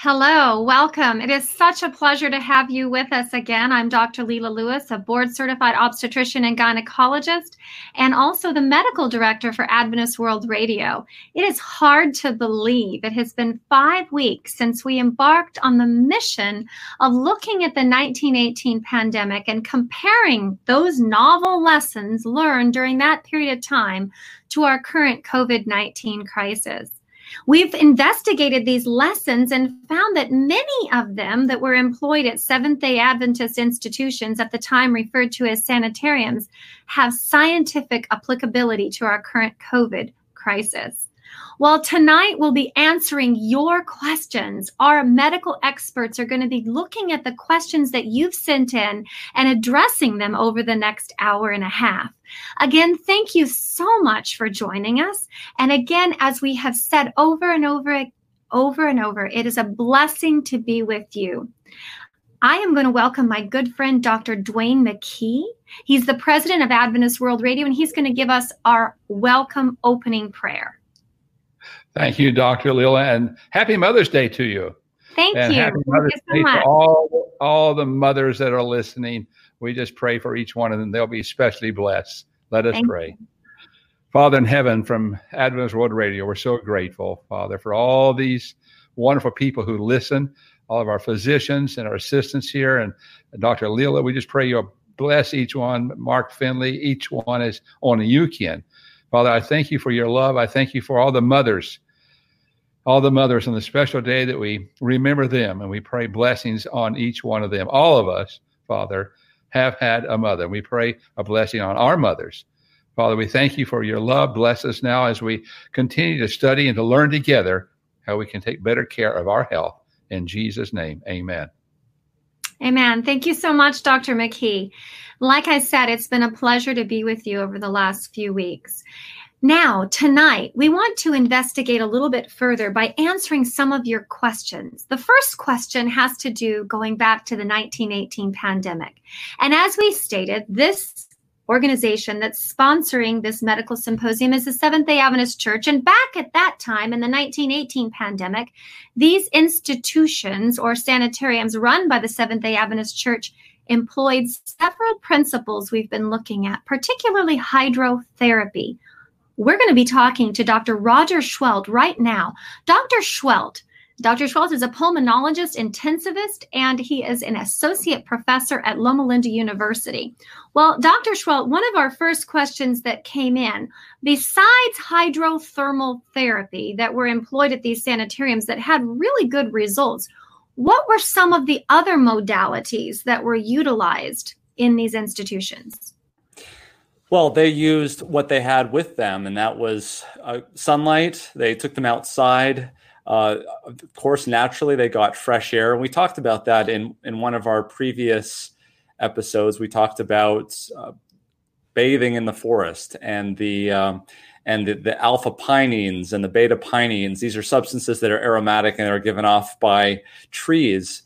Hello, welcome. It is such a pleasure to have you with us again. I'm Dr. Lela Lewis, a board certified obstetrician and gynecologist, and also the medical director for Adventist World Radio. It is hard to believe it has been five weeks since we embarked on the mission of looking at the 1918 pandemic and comparing those novel lessons learned during that period of time to our current COVID 19 crisis. We've investigated these lessons and found that many of them that were employed at Seventh day Adventist institutions at the time referred to as sanitariums have scientific applicability to our current COVID crisis. Well, tonight we'll be answering your questions. Our medical experts are going to be looking at the questions that you've sent in and addressing them over the next hour and a half. Again, thank you so much for joining us. And again, as we have said over and over, over and over, it is a blessing to be with you. I am going to welcome my good friend, Dr. Duane McKey. He's the president of Adventist World Radio, and he's going to give us our welcome opening prayer. Thank you, Dr. Lela, and happy Mother's Day to you. Thank and you. Happy Mother's Thank you Day so much. to all, all the mothers that are listening. We just pray for each one of them. They'll be especially blessed. Let us Thank pray. Father in heaven, from Adventist World Radio, we're so grateful, Father, for all these wonderful people who listen, all of our physicians and our assistants here, and Dr. Lela. We just pray you'll bless each one. Mark Finley, each one is on you can. Father, I thank you for your love. I thank you for all the mothers all the mothers on the special day that we remember them and we pray blessings on each one of them. All of us, Father, have had a mother. We pray a blessing on our mothers. Father, we thank you for your love. Bless us now as we continue to study and to learn together how we can take better care of our health. In Jesus' name, amen. Amen. Thank you so much, Dr. McKey. Like I said, it's been a pleasure to be with you over the last few weeks. Now, tonight, we want to investigate a little bit further by answering some of your questions. The first question has to do going back to the 1918 pandemic. And as we stated, this organization that's sponsoring this medical symposium is the Seventh day Adventist Church. And back at that time in the 1918 pandemic, these institutions or sanitariums run by the Seventh day Adventist Church employed several principles we've been looking at, particularly hydrotherapy we're going to be talking to Dr. Roger Seheult right now. Dr. Seheult, Dr. Seheult is a pulmonologist, intensivist, and he is an associate professor at Loma Linda University. Well, Dr. Seheult, one of our first questions that came in, besides hydrothermal therapy that were employed at these sanitariums that had really good results, what were some of the other modalities that were utilized in these institutions? Well, they used what they had with them, and that was uh, sunlight. They took them outside. Uh, of course, naturally, they got fresh air. And we talked about that in, in one of our previous episodes. We talked about uh, bathing in the forest and the um, and the, the alpha pinene and the beta pinene. These are substances that are aromatic and are given off by trees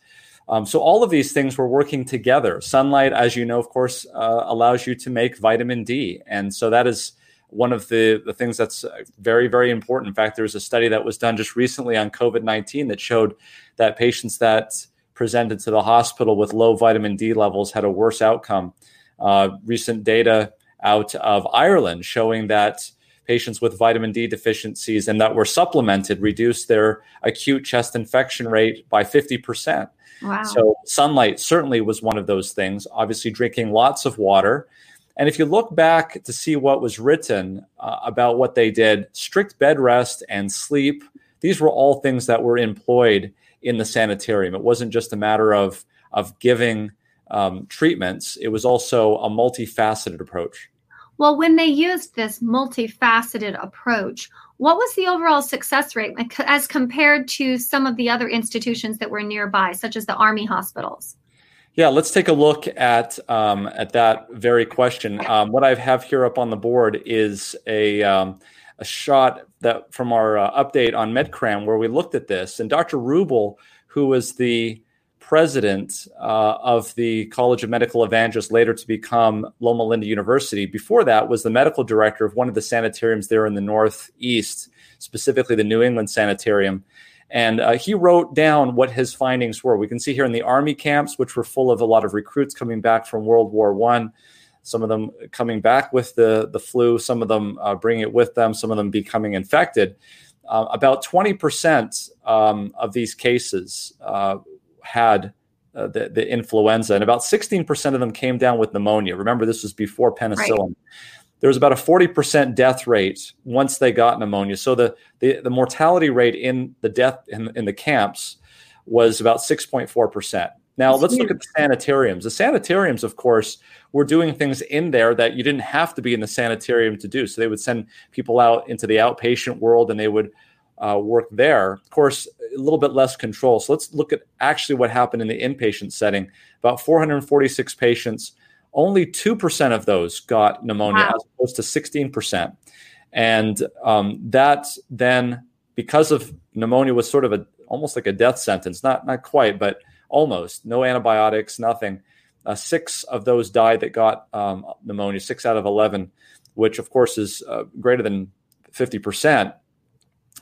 um, so all of these things were working together. Sunlight, as you know, of course, uh, allows you to make vitamin D, and so that is one of the, the things that's uh, very, very important. In fact, there was a study that was done just recently on COVID 19 that showed that patients that presented to the hospital with low vitamin D levels had a worse outcome. Uh, recent data out of Ireland showing that patients with vitamin D deficiencies and that were supplemented reduced their acute chest infection rate by 50%. Wow. So sunlight certainly was one of those things. Obviously, drinking lots of water. And if you look back to see what was written uh, about what they did, strict bed rest and sleep, these were all things that were employed in the sanitarium. It wasn't just a matter of, of giving um, treatments, it was also a multifaceted approach. Well, when they used this multifaceted approach, what was the overall success rate as compared to some of the other institutions that were nearby, such as the Army hospitals? Yeah, let's take a look at um, at that very question. Um, what I have here up on the board is a um, a shot that from our uh, update on MedCram where we looked at this, and Dr. Ruble, who was the president uh, of the College of Medical Evangelists, later to become Loma Linda University. Before that, was the medical director of one of the sanitariums there in the Northeast, specifically the New England Sanitarium. And uh, he wrote down what his findings were. We can see here in the army camps, which were full of a lot of recruits coming back from World War One. Some of them coming back with the, the flu, some of them uh, bringing it with them, some of them becoming infected. Uh, about 20% um, of these cases uh, had uh, the, the, influenza, and about 16% of them came down with pneumonia. Remember, this was before penicillin. Right. There was about a 40% death rate once they got pneumonia. So the, the, the mortality rate in the death in, in the camps was about 6.4%. Now, let's look at the sanitariums. The sanitariums, of course, were doing things in there that you didn't have to be in the sanitarium to do. So they would send people out into the outpatient world and they would uh, work there. Of course, a little bit less control. So let's look at actually what happened in the inpatient setting. About 446 patients, only 2% of those got pneumonia wow. as opposed to 16%. And um, that then, because of pneumonia was sort of a almost like a death sentence, not not quite, but almost. No antibiotics, nothing. Uh, six of those died that got um, pneumonia, six out of 11, which of course is uh, greater than 50%.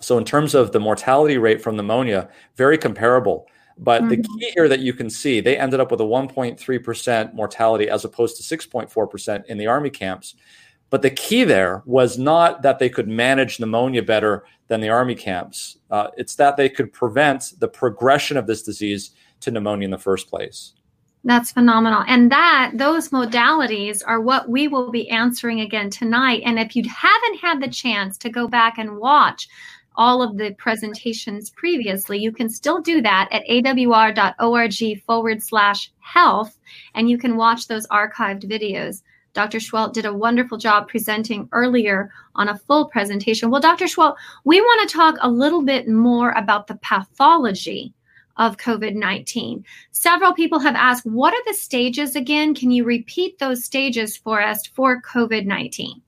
So, in terms of the mortality rate from pneumonia, very comparable. But mm-hmm. the key here that you can see, they ended up with a 1.3% mortality as opposed to 6.4% in the Army camps. But the key there was not that they could manage pneumonia better than the Army camps, uh, it's that they could prevent the progression of this disease to pneumonia in the first place. That's phenomenal. And that those modalities are what we will be answering again tonight. And if you haven't had the chance to go back and watch all of the presentations previously, you can still do that at awr.org forward slash health. And you can watch those archived videos. Dr. Seheult did a wonderful job presenting earlier on a full presentation. Well, Dr. Seheult, we want to talk a little bit more about the pathology of COVID 19. Several people have asked, what are the stages again? Can you repeat those stages for us for COVID 19?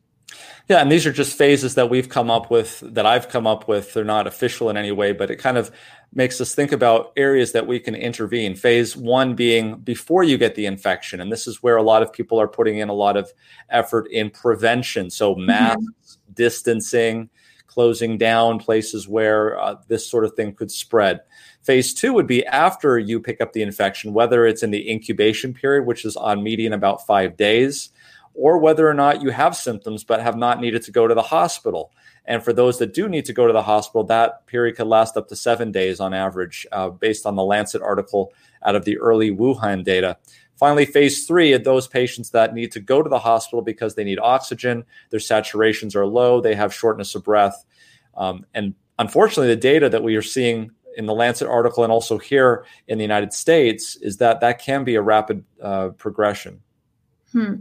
Yeah, and these are just phases that we've come up with, that I've come up with. They're not official in any way, but it kind of makes us think about areas that we can intervene. Phase one being before you get the infection. And this is where a lot of people are putting in a lot of effort in prevention. So, mm-hmm. masks, mm-hmm. distancing, closing down places where uh, this sort of thing could spread. Phase two would be after you pick up the infection, whether it's in the incubation period, which is on median about five days, or whether or not you have symptoms but have not needed to go to the hospital. And for those that do need to go to the hospital, that period could last up to seven days on average, uh, based on the Lancet article out of the early Wuhan data. Finally, phase three of those patients that need to go to the hospital because they need oxygen, their saturations are low, they have shortness of breath. Um, and unfortunately, the data that we are seeing in the Lancet article and also here in the United States is that that can be a rapid uh, progression. Hmm.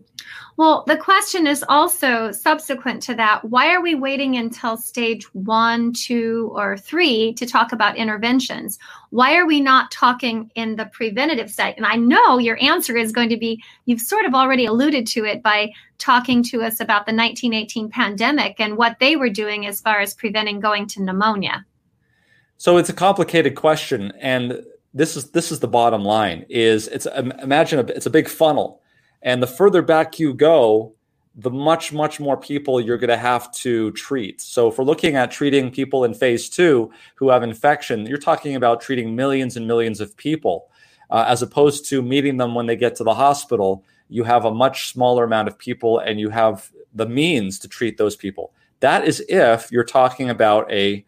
Well, the question is also subsequent to that why are we waiting until stage one, two, or three to talk about interventions? Why are we not talking in the preventative side? And I know your answer is going to be you've sort of already alluded to it by talking to us about the 1918 pandemic and what they were doing as far as preventing going to pneumonia. So it's a complicated question, and this is this is the bottom line: is it's imagine a, it's a big funnel, and the further back you go, the much much more people you're going to have to treat. So if we're looking at treating people in phase two who have infection, you're talking about treating millions and millions of people, uh, as opposed to meeting them when they get to the hospital. You have a much smaller amount of people, and you have the means to treat those people. That is if you're talking about a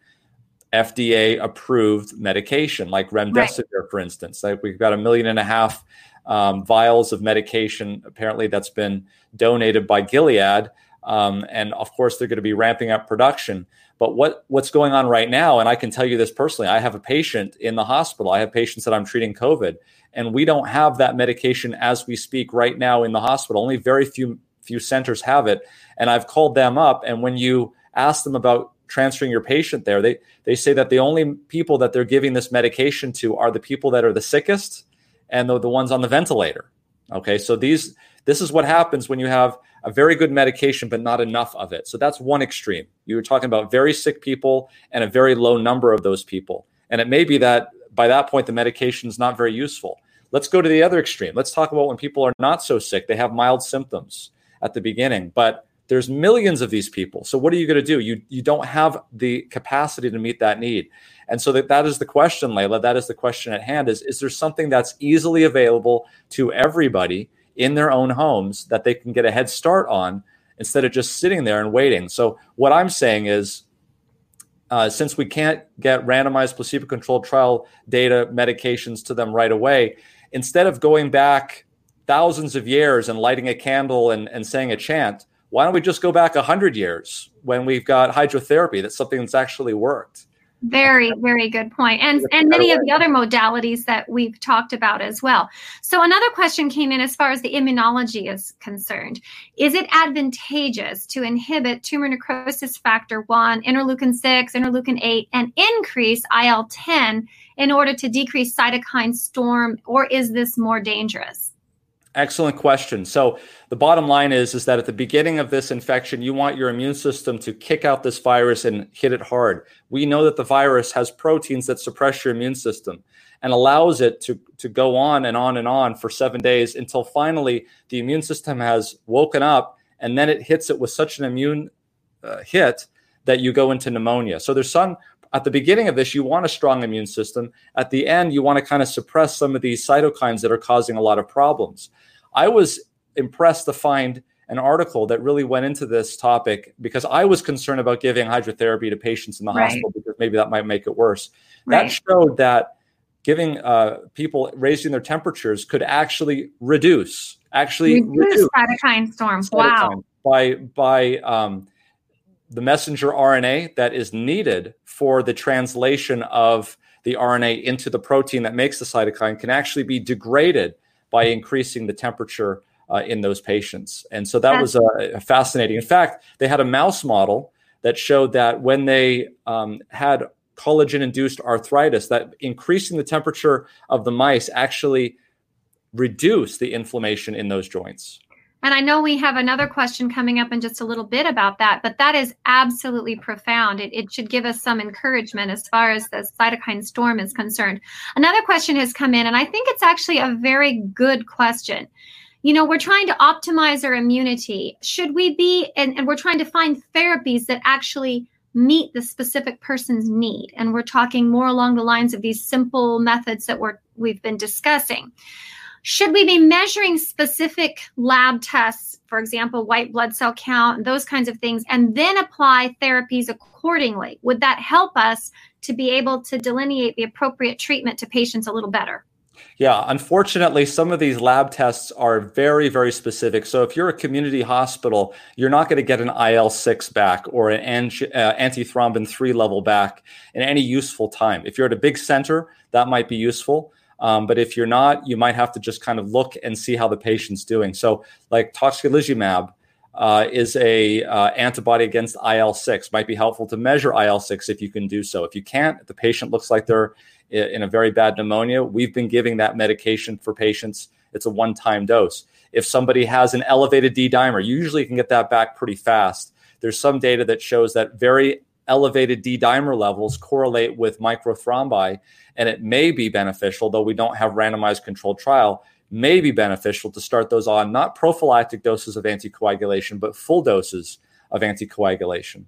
FDA approved medication like remdesivir, right. for instance. Like we've got a million and a half um, vials of medication apparently that's been donated by Gilead, um, and of course they're going to be ramping up production. But what what's going on right now, and I can tell you this personally, I have a patient in the hospital. I have patients that I'm treating COVID, and we don't have that medication as we speak right now in the hospital. Only very few few centers have it, and I've called them up, and when you ask them about transferring your patient there. They they say that the only people that they're giving this medication to are the people that are the sickest and the, the ones on the ventilator. Okay, so these this is what happens when you have a very good medication but not enough of it. So that's one extreme. You were talking about very sick people and a very low number of those people. And it may be that by that point the medication is not very useful. Let's go to the other extreme. Let's talk about when people are not so sick, they have mild symptoms at the beginning, but there's millions of these people. So what are you going to do? You you don't have the capacity to meet that need. And so that, that is the question, Lela. That is the question at hand is, is there something that's easily available to everybody in their own homes that they can get a head start on instead of just sitting there and waiting? So what I'm saying is, uh, since we can't get randomized placebo controlled trial data medications to them right away, instead of going back thousands of years and lighting a candle and, and saying a chant, why don't we just go back 100 years when we've got hydrotherapy? That's something that's actually worked. Very, very good point. And and many of the other modalities that we've talked about as well. So another question came in as far as the immunology is concerned. Is it advantageous to inhibit tumor necrosis factor 1, interleukin 6, interleukin 8 and increase IL-10 in order to decrease cytokine storm or is this more dangerous? Excellent question. So the bottom line is is that at the beginning of this infection, you want your immune system to kick out this virus and hit it hard. We know that the virus has proteins that suppress your immune system and allows it to, to go on and on and on for seven days until finally the immune system has woken up and then it hits it with such an immune uh, hit that you go into pneumonia. So there's some at the beginning of this, you want a strong immune system. At the end, you want to kind of suppress some of these cytokines that are causing a lot of problems. I was impressed to find an article that really went into this topic because I was concerned about giving hydrotherapy to patients in the right. hospital because maybe that might make it worse. Right. That showed that giving uh, people raising their temperatures could actually reduce, actually reduce, reduce cytokine storms. Cytokine wow! By by um, the messenger RNA that is needed for the translation of the RNA into the protein that makes the cytokine can actually be degraded by increasing the temperature uh, in those patients. And so that was uh, fascinating. In fact, they had a mouse model that showed that when they um, had collagen induced arthritis, that increasing the temperature of the mice actually reduced the inflammation in those joints. And I know we have another question coming up in just a little bit about that, but that is absolutely profound. It, it, should give us some encouragement as far as the cytokine storm is concerned. Another question has come in, and I think it's actually a very good question. You know, we're trying to optimize our immunity. Should we be, and, and we're trying to find therapies that actually meet the specific person's need. And we're talking more along the lines of these simple methods that we're, we've been discussing. Should we be measuring specific lab tests, for example, white blood cell count, those kinds of things, and then apply therapies accordingly? Would that help us to be able to delineate the appropriate treatment to patients a little better? Yeah, unfortunately, some of these lab tests are very, very specific. So, if you're a community hospital, you're not going to get an IL 6 back or an uh, antithrombin 3 level back in any useful time. If you're at a big center, that might be useful. Um, but if you're not, you might have to just kind of look and see how the patient's doing. So, like tocilizumab uh, is a uh, antibody against IL six. Might be helpful to measure IL six if you can do so. If you can't, if the patient looks like they're in a very bad pneumonia, we've been giving that medication for patients. It's a one time dose. If somebody has an elevated D dimer, you usually can get that back pretty fast. There's some data that shows that very elevated D dimer levels correlate with microthrombi, and it may be beneficial, though we don't have randomized controlled trial, may be beneficial to start those on not prophylactic doses of anticoagulation, but full doses of anticoagulation.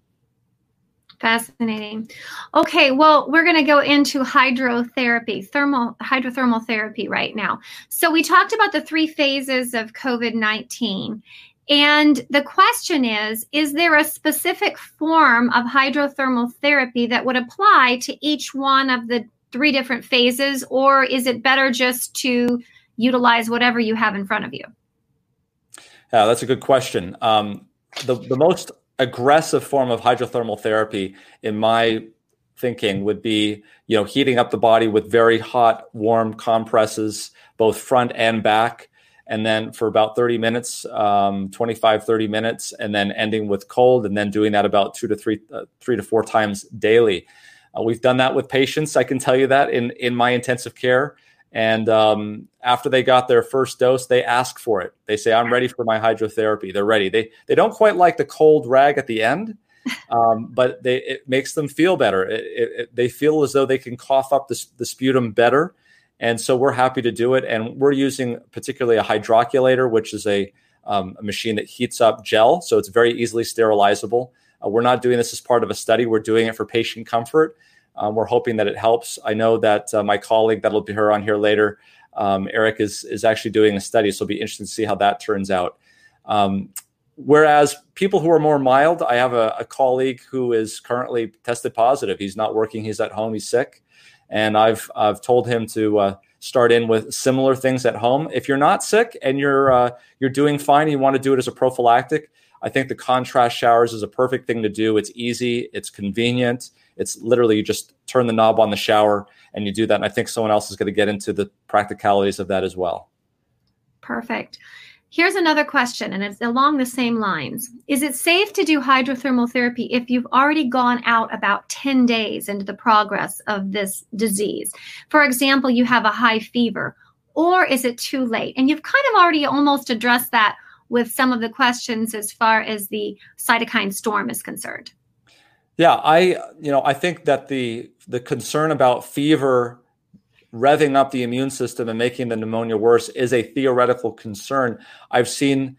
Fascinating. Okay, well, we're going to go into hydrotherapy, thermal hydrothermal therapy right now. So we talked about the three phases of COVID-19 and the question is Is there a specific form of hydrothermal therapy that would apply to each one of the three different phases, or is it better just to utilize whatever you have in front of you? Yeah, that's a good question. Um, the, the most aggressive form of hydrothermal therapy, in my thinking, would be you know heating up the body with very hot, warm compresses, both front and back and then for about 30 minutes um, 25 30 minutes and then ending with cold and then doing that about two to three uh, three to four times daily. Uh, we've done that with patients i can tell you that in in my intensive care. And um, after they got their first dose they ask for it. They say i'm ready for my hydrotherapy. They're ready. They they don't quite like the cold rag at the end um, but they, it makes them feel better. It, it, it, they feel as though they can cough up the, the sputum better, and so we're happy to do it. And we're using particularly a hydroculator, which is a, um, a machine that heats up gel. So it's very easily sterilizable. Uh, we're not doing this as part of a study, we're doing it for patient comfort. Um, we're hoping that it helps. I know that uh, my colleague that'll be her on here later, um, Eric, is is actually doing a study, so it'll be interesting to see how that turns out. Um, whereas people who are more mild, I have a, a, colleague who is currently tested positive. He's not working. He's at home. He's sick, and I've I've told him to uh, start in with similar things at home. If you're not sick and you're uh, you're doing fine, and you want to do it as a prophylactic. I think the contrast showers is a perfect thing to do. It's easy, it's convenient. It's literally you just turn the knob on the shower and you do that. And I think someone else is going to get into the practicalities of that as well. Perfect. Here's another question, and it's along the same lines. Is it safe to do hydrothermal therapy if you've already gone out about 10 days into the progress of this disease? For example, you have a high fever, or is it too late? And you've kind of already almost addressed that with some of the questions as far as the cytokine storm is concerned. Yeah, I you know, I think that the the concern about fever revving up the immune system and making the pneumonia worse is a theoretical concern. I've seen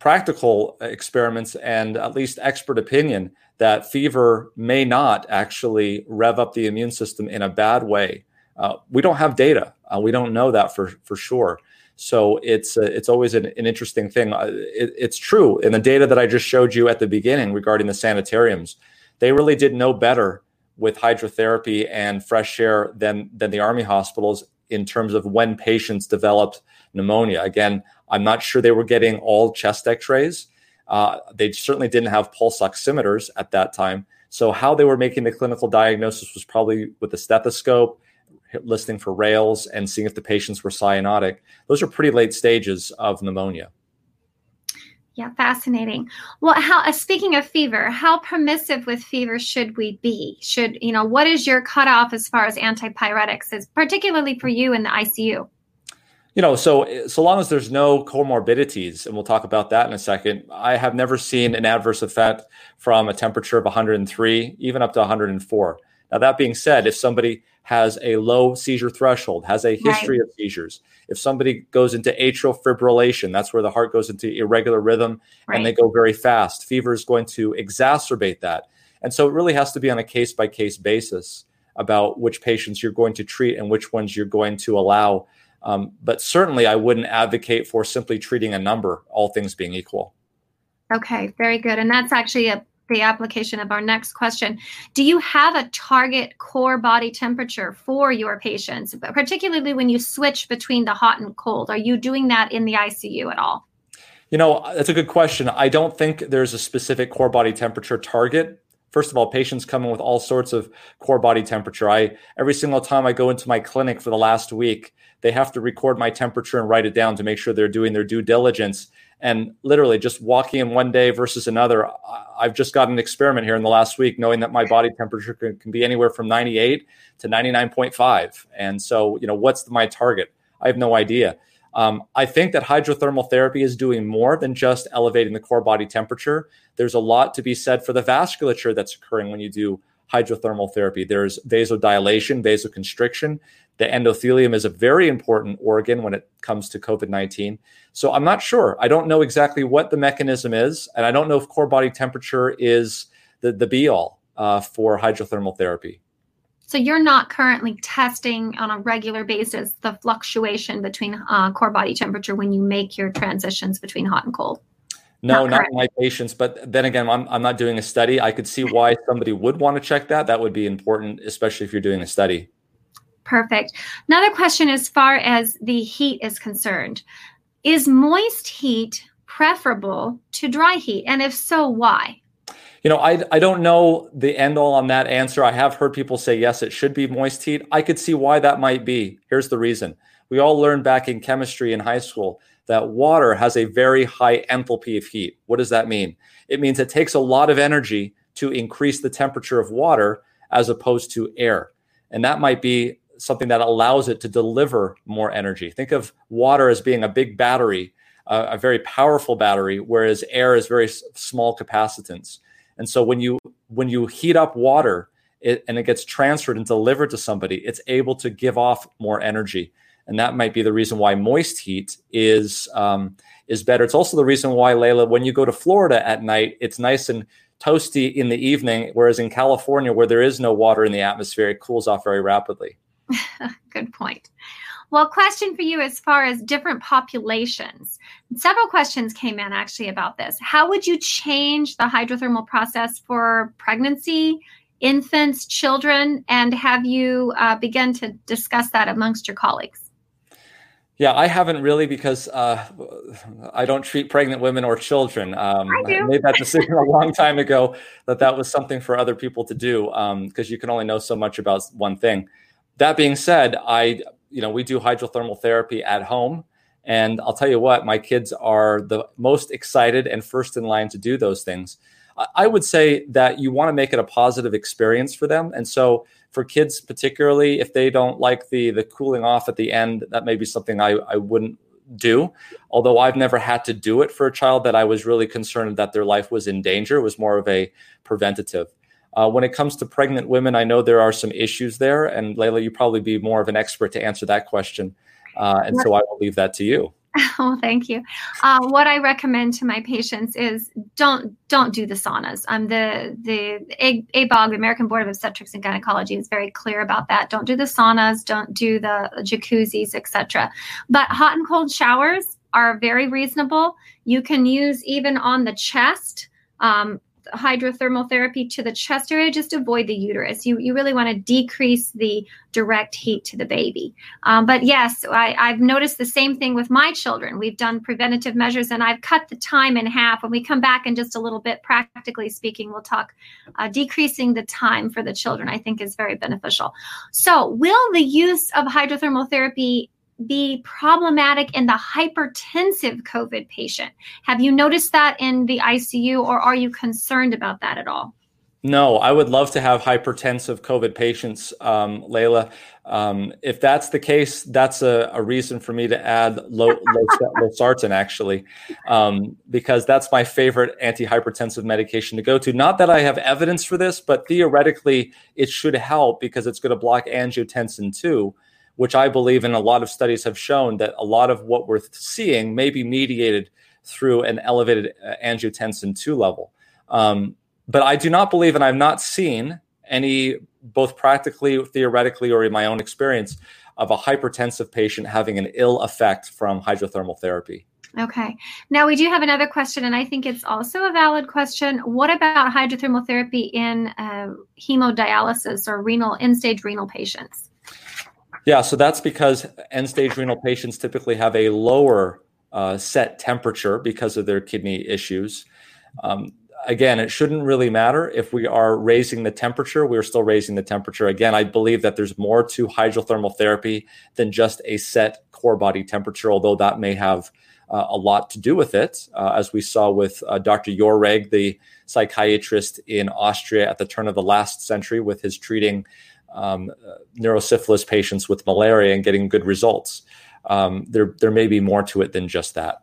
practical experiments and at least expert opinion that fever may not actually rev up the immune system in a bad way. Uh, we don't have data. Uh, we don't know that for, for sure. So it's uh, it's always an, an interesting thing. Uh, it, it's true in the data that I just showed you at the beginning regarding the sanitariums, they really did no better with hydrotherapy and fresh air than than the army hospitals in terms of when patients developed pneumonia. Again, I'm not sure they were getting all chest X-rays. Uh, they certainly didn't have pulse oximeters at that time. So how they were making the clinical diagnosis was probably with a stethoscope, listening for rales, and seeing if the patients were cyanotic. Those are pretty late stages of pneumonia. Yeah, fascinating. Well, how uh, speaking of fever, how permissive with fever should we be? Should you know what is your cutoff as far as antipyretics is, particularly for you in the ICU? You know, so so long as there's no comorbidities, and we'll talk about that in a second. I have never seen an adverse effect from a temperature of 103, even up to 104. Now, that being said, if somebody has a low seizure threshold, has a history right. of seizures, if somebody goes into atrial fibrillation, that's where the heart goes into irregular rhythm right. and they go very fast. Fever is going to exacerbate that. And so it really has to be on a case by case basis about which patients you're going to treat and which ones you're going to allow. Um, but certainly, I wouldn't advocate for simply treating a number, all things being equal. Okay, very good. And that's actually a the application of our next question. Do you have a target core body temperature for your patients, particularly when you switch between the hot and cold? Are you doing that in the ICU at all? You know, that's a good question. I don't think there's a specific core body temperature target. First of all, patients come in with all sorts of core body temperature. I every single time I go into my clinic for the last week, they have to record my temperature and write it down to make sure they're doing their due diligence and literally just walking in one day versus another i've just got an experiment here in the last week knowing that my body temperature can, can be anywhere from 98 to 99.5 and so you know what's my target? I have no idea. Um, i think that hydrothermal therapy is doing more than just elevating the core body temperature. There's a lot to be said for the vasculature that's occurring when you do hydrothermal therapy there's vasodilation vasoconstriction the endothelium is a very important organ when it comes to COVID 19. So I'm not sure. I don't know exactly what the mechanism is. And I don't know if core body temperature is the, the be all uh, for hydrothermal therapy. So you're not currently testing on a regular basis the fluctuation between uh, core body temperature when you make your transitions between hot and cold. No, not, not my patients. But then again, I'm, I'm not doing a study. I could see why somebody would want to check that. That would be important, especially if you're doing a study. Perfect. Another question as far as the heat is concerned Is moist heat preferable to dry heat? And if so, why? You know, I, I don't know the end all on that answer. I have heard people say, yes, it should be moist heat. I could see why that might be. Here's the reason. We all learned back in chemistry in high school that water has a very high enthalpy of heat. What does that mean? It means it takes a lot of energy to increase the temperature of water as opposed to air. And that might be something that allows it to deliver more energy. Think of water as being a big battery, uh, a very powerful battery, whereas air is very small capacitance. And so when you when you heat up water it, and it gets transferred and delivered to somebody, it's able to give off more energy. And that might be the reason why moist heat is um, is better. It's also the reason why Lela, when you go to Florida at night, it's nice and toasty in the evening, whereas in California, where there is no water in the atmosphere, it cools off very rapidly. Good point. Well, question for you as far as different populations. Several questions came in actually about this. How would you change the hydrothermal process for pregnancy, infants, children, and have you uh, begun to discuss that amongst your colleagues? Yeah, I haven't really because uh, I don't treat pregnant women or children. Um, I, I, made that decision a long time ago that that was something for other people to do because um, you can only know so much about one thing. That being said, I you know we do hydrothermal therapy at home, and I'll tell you what, my kids are the most excited and first in line to do those things. I would say that you want to make it a positive experience for them, and so for kids particularly if they don't like the the cooling off at the end that may be something i, I wouldn't do. Although i've never had to do it for a child that i was really concerned that their life was in danger it was more of a preventative. Uh, when it comes to pregnant women i know there are some issues there and Lela you probably be more of an expert to answer that question. Uh, and so i will leave that to you Oh, thank you. Uh, what I recommend to my patients is don't don't do the saunas. Um, the the ABOG, the American Board of Obstetrics and Gynecology, is very clear about that. Don't do the saunas. Don't do the jacuzzis, etc. But hot and cold showers are very reasonable. You can use even on the chest. Um, hydrothermal therapy to the chest area, just avoid the uterus. You, you really want to decrease the direct heat to the baby. Um, but yes, I, I've noticed the same thing with my children. We've done preventative measures and I've cut the time in half. When we come back in just a little bit, practically speaking, we'll talk uh, decreasing the time for the children, I think is very beneficial. So, will the use of hydrothermal therapy be problematic in the hypertensive COVID patient. Have you noticed that in the ICU or are you concerned about that at all? No, I would love to have hypertensive COVID patients, um, Lela. Um, if that's the case, that's a, a, reason for me to add losartan, actually, um, because that's my favorite antihypertensive medication to go to. Not that I have evidence for this, but theoretically, it should help because it's going to block angiotensin 2 which I believe in a lot of studies have shown that a lot of what we're seeing may be mediated through an elevated uh, angiotensin 2 level. Um, but I do not believe, and I've not seen any, both practically, theoretically, or in my own experience, of a hypertensive patient having an ill effect from hydrothermal therapy. Okay. Now we do have another question, and I think it's also a valid question. What about hydrothermal therapy in uh, hemodialysis or renal end stage renal patients? Yeah, so that's because end stage renal patients typically have a lower uh, set temperature because of their kidney issues. Um, again, it shouldn't really matter if we are raising the temperature, we're still raising the temperature. Again, I believe that there's more to hydrothermal therapy than just a set core body temperature, although that may have uh, a lot to do with it, uh, as we saw with uh, Dr. Jauregg, the psychiatrist in Austria at the turn of the last century, with his treating um, neurosyphilis patients with malaria and getting good results. Um, there, there may be more to it than just that.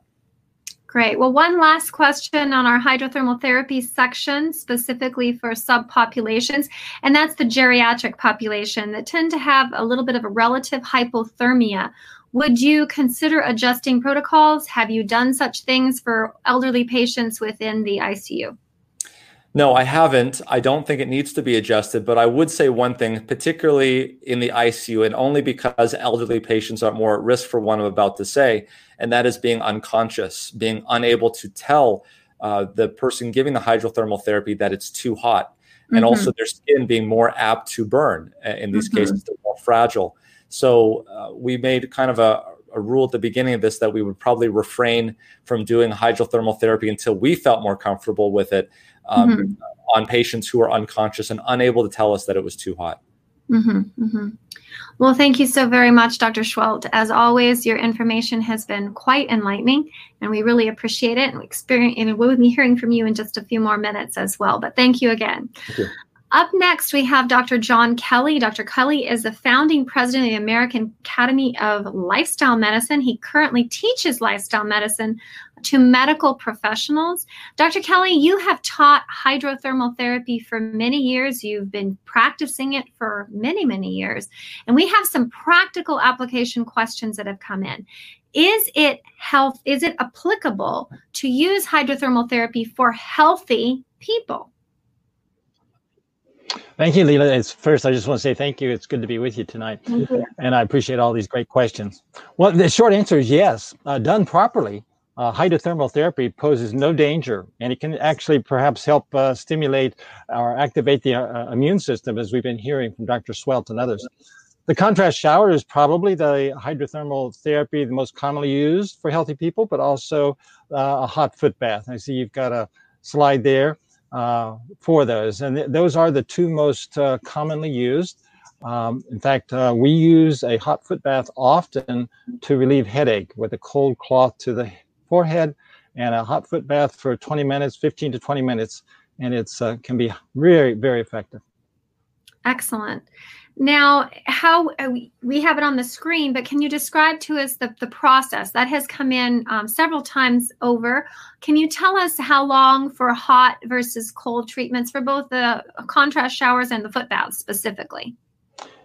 Great. Well, one last question on our hydrothermal therapy section, specifically for subpopulations, and that's the geriatric population that tend to have a little bit of a relative hypothermia. Would you consider adjusting protocols? Have you done such things for elderly patients within the ICU? No, I haven't. I don't think it needs to be adjusted, but I would say one thing, particularly in the ICU, and only because elderly patients are more at risk for what I'm about to say, and that is being unconscious, being unable to tell uh, the person giving the hydrothermal therapy that it's too hot, mm-hmm. and also their skin being more apt to burn. In these mm-hmm. cases, they're more fragile. So uh, we made kind of a, a rule at the beginning of this that we would probably refrain from doing hydrothermal therapy until we felt more comfortable with it um, mm-hmm. on patients who are unconscious and unable to tell us that it was too hot. Mm-hmm, mm-hmm. Well, thank you so very much, Dr. Seheult. As always, your information has been quite enlightening, and we really appreciate it. And experience, and we'll be hearing from you in just a few more minutes as well. But thank you again. Thank you. Up next, we have Dr. John Kelly. Dr. Kelly is the founding president of the American Academy of Lifestyle Medicine. He currently teaches lifestyle medicine to medical professionals. Dr. Kelly, you have taught hydrothermal therapy for many years. You've been practicing it for many, many years. And we have some practical application questions that have come in. Is it health? Is it applicable to use hydrothermal therapy for healthy people? Thank you, Lela. It's first, I just want to say thank you. It's good to be with you tonight. You. And I appreciate all these great questions. Well, the short answer is yes. Uh, done properly, uh, hydrothermal therapy poses no danger, and it can actually perhaps help uh, stimulate or activate the uh, immune system, as we've been hearing from Dr. Seheult and others. The contrast shower is probably the hydrothermal therapy the most commonly used for healthy people, but also uh, a hot foot bath. I see you've got a slide there uh, for those. And th- those are the two most uh, commonly used. Um, in fact, uh, we use a hot foot bath often to relieve headache with a cold cloth to the forehead and a hot foot bath for 20 minutes, 15 to 20 minutes, and it uh, can be very, very effective. Excellent. Now, how uh, we have it on the screen, but can you describe to us the, the process that has come in um, several times over? Can you tell us how long for hot versus cold treatments for both the contrast showers and the foot baths specifically?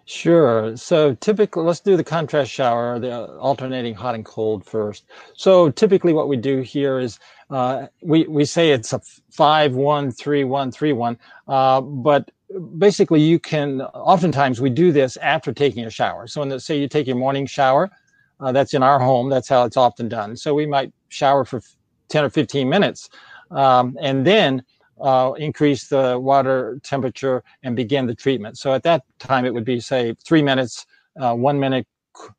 Sure. So typically, let's do the contrast shower, the alternating hot and cold first. So typically, what we do here is uh, we we say it's a five one three one three one, uh, but basically you can oftentimes we do this after taking a shower so in the say you take your morning shower uh, that's in our home that's how it's often done so we might shower for 10 or 15 minutes um, and then uh, increase the water temperature and begin the treatment. So at that time it would be say three minutes uh, one minute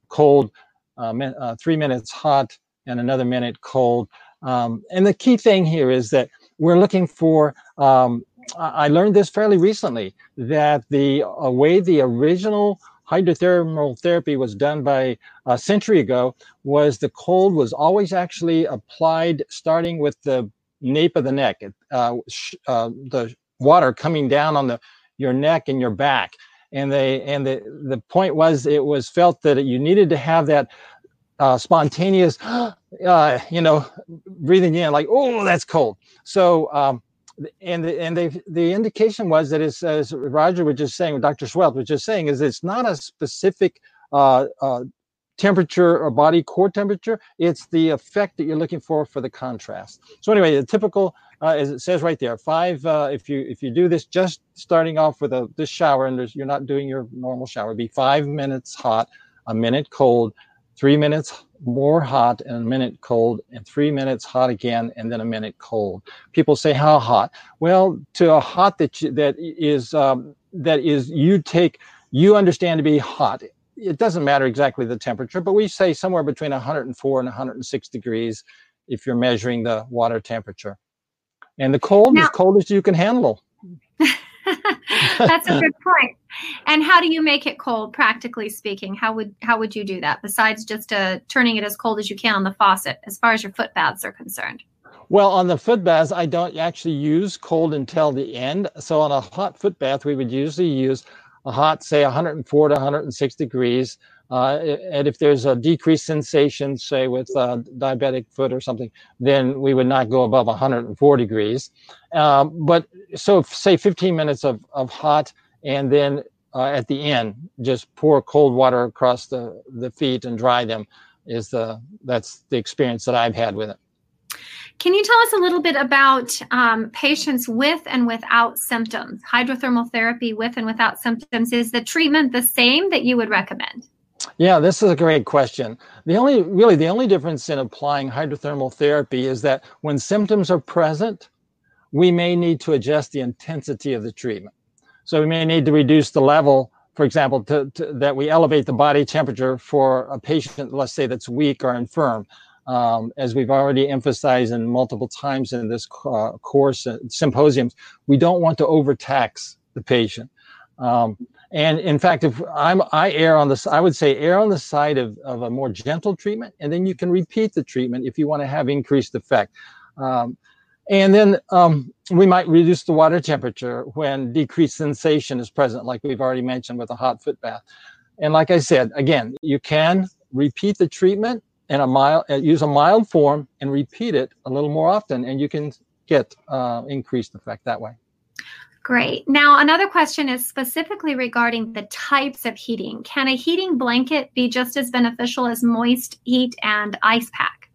cold uh, uh, three minutes hot and another minute cold. Um, and the key thing here is that we're looking for um, I learned this fairly recently that the uh, way the original hydrothermal therapy was done by a century ago was the cold was always actually applied starting with the nape of the neck, uh, uh, the water coming down on the your neck and your back. And they and the the point was it was felt that you needed to have that uh, spontaneous, uh, you know, breathing in like, oh, that's cold. So um, and the, and they the indication was that as, as Roger was just saying, Dr. Seheult was just saying, is it's not a specific uh, uh, temperature or body core temperature. It's the effect that you're looking for for the contrast. So anyway, the typical, uh, as it says right there, five. Uh, if you if you do this just starting off with a this shower and you're not doing your normal shower, be five minutes hot, a minute cold, three minutes more hot and a minute cold and three minutes hot again and then a minute cold people say how hot well to a hot that you, that is um, that is you take you understand to be hot it doesn't matter exactly the temperature but we say somewhere between 104 and 106 degrees if you're measuring the water temperature and the cold now, as cold as you can handle That's a good point. And how do you make it cold, practically speaking? How would how would you do that besides just uh, turning it as cold as you can on the faucet, as far as your foot baths are concerned? Well, on the foot baths, I don't actually use cold until the end. So on a hot foot bath, we would usually use hot, say 104 to 106 degrees. Uh, and if there's a decreased sensation, say with uh, diabetic foot or something, then we would not go above 104 degrees. Uh, but so, say 15 minutes of, of hot, and then uh, at the end, just pour cold water across the, the feet and dry them. Is the that's the experience that I've had with it. Can you tell us a little bit about um, patients with and without symptoms? Hydrothermal therapy with and without symptoms. Is the treatment the same that you would recommend? Yeah, this is a great question. The only, really, the only difference in applying hydrothermal therapy is that when symptoms are present, we may need to adjust the intensity of the treatment. So we may need to reduce the level, for example, to, to, that we elevate the body temperature for a patient, let's say that's weak or infirm. Um, as we've already emphasized in multiple times in this uh, course uh, symposiums, we don't want to overtax the patient. Um, and in fact, if I'm, I err on this, I would say err on the side of, of a more gentle treatment, and then you can repeat the treatment if you want to have increased effect. Um, and then um, we might reduce the water temperature when decreased sensation is present, like we've already mentioned with a hot foot bath. And like I said, again, you can repeat the treatment in a mild, uh, use a mild form and repeat it a little more often, and you can get uh, increased effect that way. Great. Now, another question is specifically regarding the types of heating. Can a heating blanket be just as beneficial as moist heat and ice pack?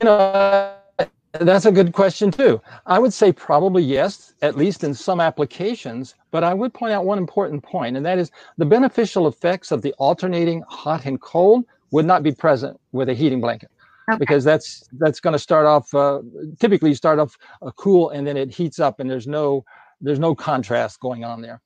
You know, That's a good question too. I would say probably yes, at least in some applications. But I would point out one important point, and that is the beneficial effects of the alternating hot and cold would not be present with a heating blanket. Okay. Because that's that's going to start off. Uh, typically, you start off uh, cool, and then it heats up, and there's no there's no contrast going on there.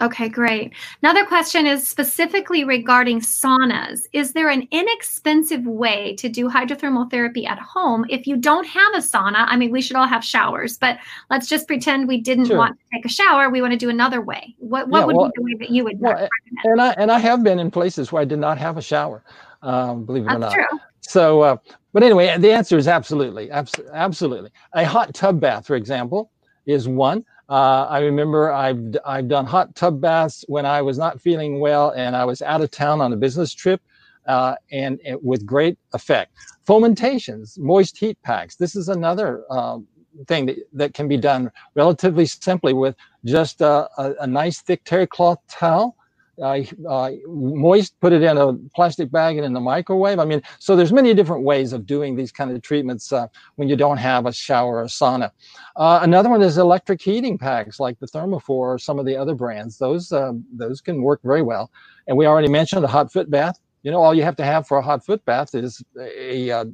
Okay, great. Another question is specifically regarding saunas. Is there an inexpensive way to do hydrothermal therapy at home if you don't have a sauna? I mean, we should all have showers, but let's just pretend we didn't sure. want to take a shower. We want to do another way. What what yeah, would well, be the way that you would well, recommend? And I and I have been in places where I did not have a shower. Um, believe it That's or not. True. So, uh, but anyway, the answer is absolutely, abs- absolutely. A hot tub bath, for example, is one. Uh, I remember I've I've done hot tub baths when I was not feeling well and I was out of town on a business trip, uh, and it, with great effect. Fomentations, moist heat packs. This is another um, thing that, that can be done relatively simply with just a, a, a nice thick terry cloth towel uh, uh, moist, put it in a plastic bag and in the microwave. I mean, so there's many different ways of doing these kind of treatments uh, when you don't have a shower or sauna. Uh, another one is electric heating packs like the Thermophore or some of the other brands. Those uh, those can work very well. And we already mentioned the hot foot bath. You know, all you have to have for a hot foot bath is a, a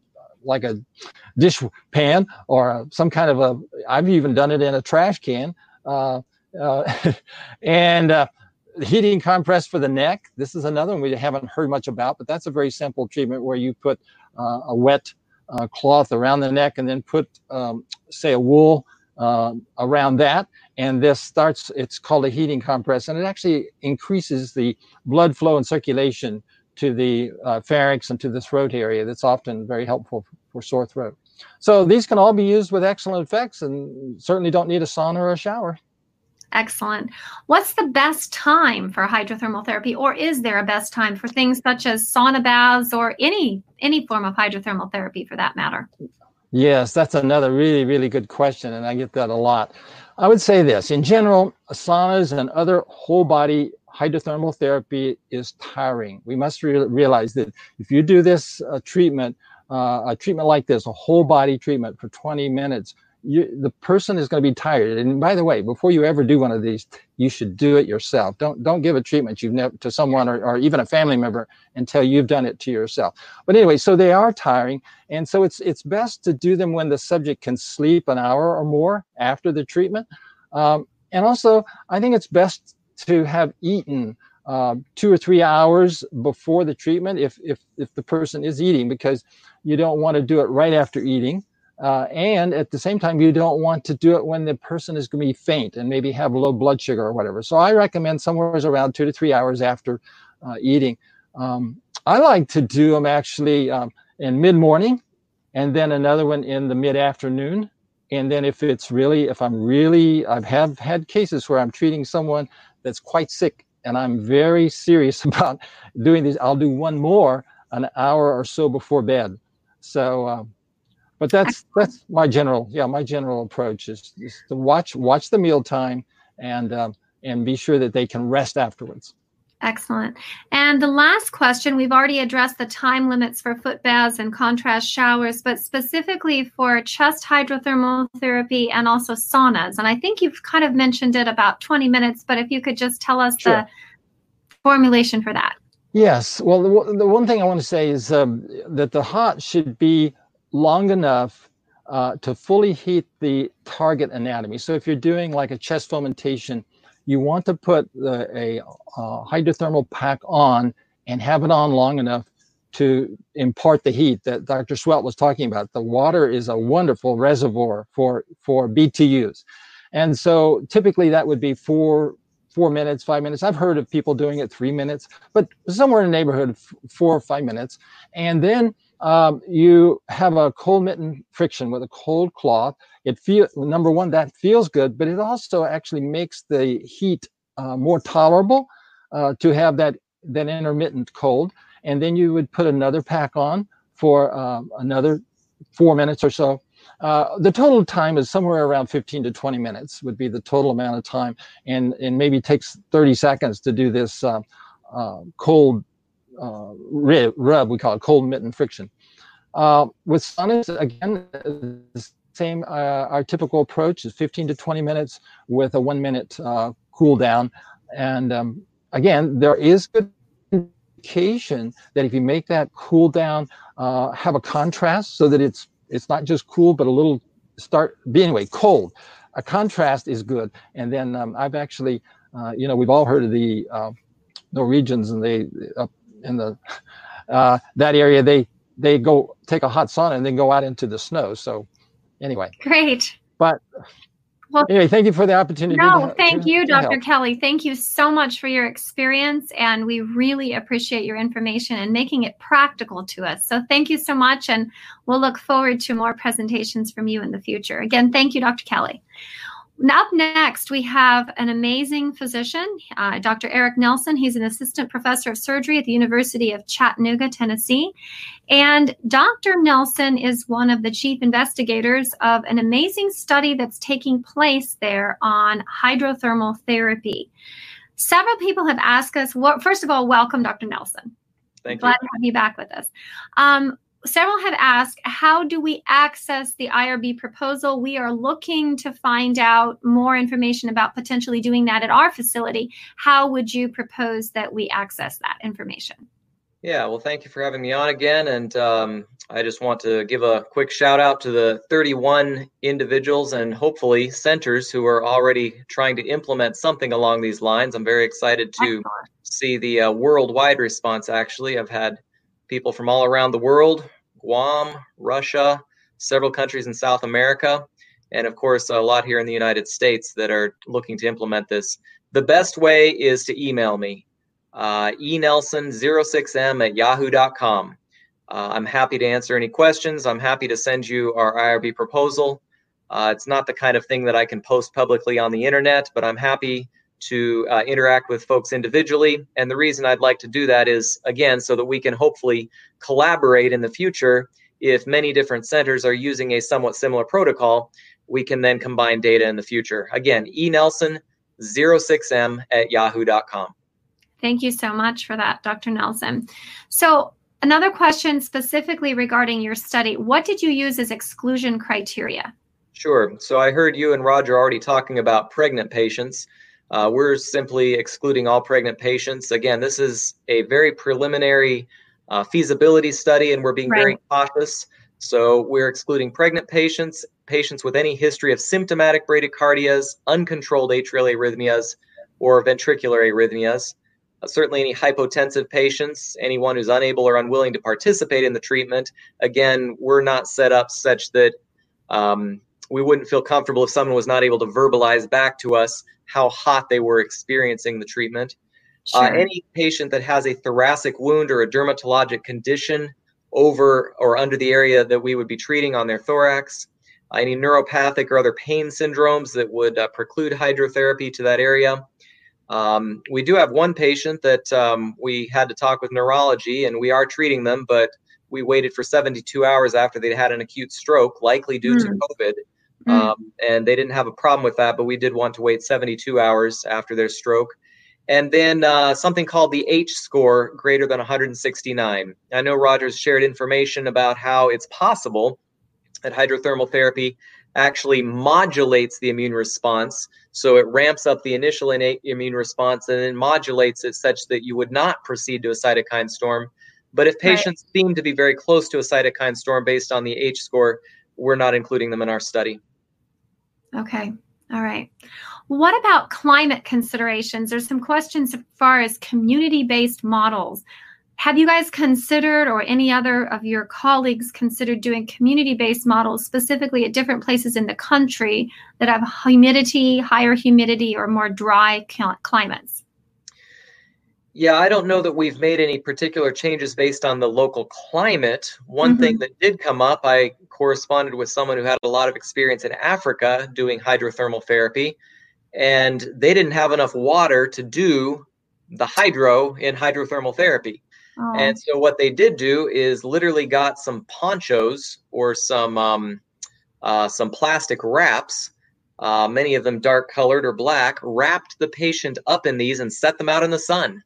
like a dish pan or some kind of a. I've even done it in a trash can. and heating compress for the neck. This is another one we haven't heard much about, but that's a very simple treatment where you put uh, a wet uh, cloth around the neck and then put, um, say, a wool uh, around that. And this starts, it's called a heating compress, and it actually increases the blood flow and circulation to the uh, pharynx and to the throat area. That's often very helpful for sore throat. So these can all be used with excellent effects and certainly don't need a sauna or a shower. Excellent. What's the best time for hydrothermal therapy, or is there a best time for things such as sauna baths or any any form of hydrothermal therapy for that matter? Yes, that's another really really good question, and I get that a lot. I would say this: in general, saunas and other whole body hydrothermal therapy is tiring. We must re- realize that if you do this uh, treatment, uh, a treatment like this, a whole body treatment for 20 minutes you, the person is going to be tired. And by the way, before you ever do one of these, you should do it yourself. Don't don't give a treatment you've never to someone or, or even a family member until you've done it to yourself. But anyway, so they are tiring, and so it's it's best to do them when the subject can sleep an hour or more after the treatment. Um, and also, I think it's best to have eaten uh, two or three hours before the treatment if if if the person is eating because you don't want to do it right after eating uh, and at the same time, you don't want to do it when the person is going to be faint and maybe have low blood sugar or whatever. So I recommend somewhere around two to three hours after uh, eating. Um, I like to do them actually um, in mid morning and then another one in the mid afternoon. And then if it's really, if I'm really, I have had cases where I'm treating someone that's quite sick and I'm very serious about doing these, I'll do one more an hour or so before bed. So, um, but that's that's my general yeah my general approach is, is to watch watch the meal time and um, and be sure that they can rest afterwards Excellent. And the last question, we've already addressed the time limits for foot baths and contrast showers, but specifically for chest hydrothermal therapy and also saunas. And I think you've kind of mentioned it about 20 minutes, but if you could just tell us sure. the formulation for that. Yes. Well, the, the one thing I want to say is um, that the hot should be long enough uh, to fully heat the target anatomy. So if you're doing like a chest fomentation, you want to put the, a uh, hydrothermal pack on and have it on long enough to impart the heat that Dr. Seheult was talking about. The water is a wonderful reservoir for, for BTUs. And so typically that would be four, four minutes, five minutes. I've heard of people doing it three minutes, but somewhere in the neighborhood four or five minutes. And then um, you have a cold mitten friction with a cold cloth. It feel number one that feels good, but it also actually makes the heat uh, more tolerable uh, to have that that intermittent cold. And then you would put another pack on for um, another four minutes or so. Uh, the total time is somewhere around 15 to 20 minutes would be the total amount of time, and and maybe takes 30 seconds to do this uh, uh, cold uh, rub, we call it cold mitten friction. Uh, with saunas, again, same uh, our typical approach is 15 to 20 minutes with a one minute uh, cool down. And um, again, there is good indication that if you make that cool down, uh, have a contrast so that it's it's not just cool, but a little start be anyway cold. A contrast is good. And then um, I've actually, uh, you know, we've all heard of the uh, Norwegians and they up in the uh, that area they they go take a hot sauna and then go out into the snow. So anyway, great. But well, anyway, thank you for the opportunity. No, to, thank to, you, to Dr. Help. Kelly. Thank you so much for your experience, and we really appreciate your information and making it practical to us. So, thank you so much, and we'll look forward to more presentations from you in the future. Again, thank you, Dr. Kelly. Up next, we have an amazing physician, uh, Dr. Eric Nelson. He's an assistant professor of surgery at the University of Chattanooga, Tennessee. And Dr. Nelson is one of the chief investigators of an amazing study that's taking place there on hydrothermal therapy. Several people have asked us, well, first of all, welcome, Dr. Nelson. Thank Glad you. Glad to have you back with us. Um, several have asked how do we access the IRB proposal? We are looking to find out more information about potentially doing that at our facility. How would you propose that we access that information? Yeah, well, thank you for having me on again. And um, I just want to give a quick shout out to the 31 individuals and hopefully centers who are already trying to implement something along these lines. I'm very excited to Excellent. see the uh, worldwide response, actually. I've had people from all around the world Guam, Russia, several countries in South America, and of course, a lot here in the United States that are looking to implement this. The best way is to email me, uh, enelson06m at yahoo.com. Uh, I'm happy to answer any questions. I'm happy to send you our IRB proposal. Uh, it's not the kind of thing that I can post publicly on the internet, but I'm happy to uh, interact with folks individually. And the reason I'd like to do that is, again, so that we can hopefully collaborate in the future. If many different centers are using a somewhat similar protocol, we can then combine data in the future. Again, enelson06m at yahoo.com. Thank you so much for that, Dr. Nelson. So, another question specifically regarding your study what did you use as exclusion criteria? Sure. So, I heard you and Roger already talking about pregnant patients. Uh, we're simply excluding all pregnant patients. Again, this is a very preliminary uh, feasibility study, and we're being right. very cautious. So we're excluding pregnant patients, patients with any history of symptomatic bradycardias, uncontrolled atrial arrhythmias, or ventricular arrhythmias. Uh, certainly, any hypotensive patients, anyone who's unable or unwilling to participate in the treatment. Again, we're not set up such that um, we wouldn't feel comfortable if someone was not able to verbalize back to us how hot they were experiencing the treatment. Uh, sure. Uh, any patient that has a thoracic wound or a dermatologic condition over or under the area that we would be treating on their thorax, uh, any neuropathic or other pain syndromes that would uh, preclude hydrotherapy to that area. Um, we do have one patient that um, we had to talk with neurology, and we are treating them, but we waited for 72 hours after they'd had an acute stroke, likely due mm. to hmm. COVID. Mm. Um, and they didn't have a problem with that, but we did want to wait 72 hours after their stroke. And then uh, something called the H score greater than 169. I know Rogers shared information about how it's possible that hydrothermal therapy actually modulates the immune response. So it ramps up the initial innate immune response and then modulates it such that you would not proceed to a cytokine storm. But if patients right. seem to be very close to a cytokine storm based on the H score, we're not including them in our study. Okay. All right. What about climate considerations? There's some questions as far as community based models. Have you guys considered, or any other of your colleagues considered doing community based models specifically at different places in the country that have humidity, higher humidity, or more dry climates? Yeah, I don't know that we've made any particular changes based on the local climate. One mm-hmm. thing that did come up, I corresponded with someone who had a lot of experience in Africa doing hydrothermal therapy, and they didn't have enough water to do the hydro in hydrothermal therapy. Oh. And so what they did do is literally got some ponchos or some um, uh, some plastic wraps, uh, many of them dark colored or black, wrapped the patient up in these and set them out in the sun.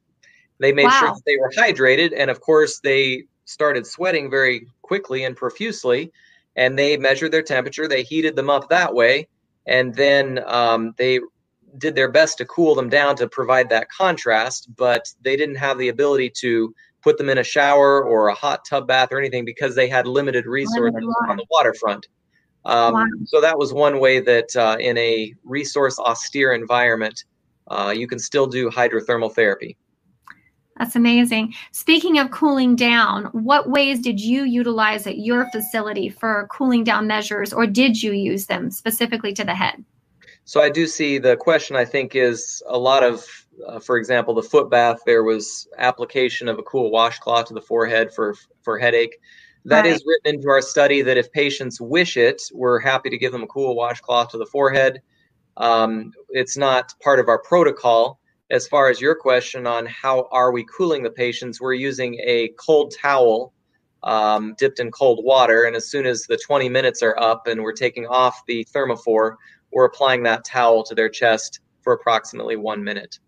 They made wow. sure that they were hydrated, and of course, they started sweating very quickly and profusely, and they measured their temperature. They heated them up that way, and then um, they did their best to cool them down to provide that contrast, but they didn't have the ability to put them in a shower or a hot tub bath or anything because they had limited resources on the waterfront. Um, wow. So that was one way that uh, in a resource austere environment, uh, you can still do hydrothermal therapy. That's amazing. Speaking of cooling down, what ways did you utilize at your facility for cooling down measures, or did you use them specifically to the head? So I do see the question. I think is a lot of, uh, for example, the foot bath. There was application of a cool washcloth to the forehead for for headache. That right. is written into our study that if patients wish it, we're happy to give them a cool washcloth to the forehead. Um, it's not part of our protocol. As far as your question on how are we cooling the patients, we're using a cold towel um, dipped in cold water, and as soon as the 20 minutes are up and we're taking off the thermophore, we're applying that towel to their chest for approximately one minute.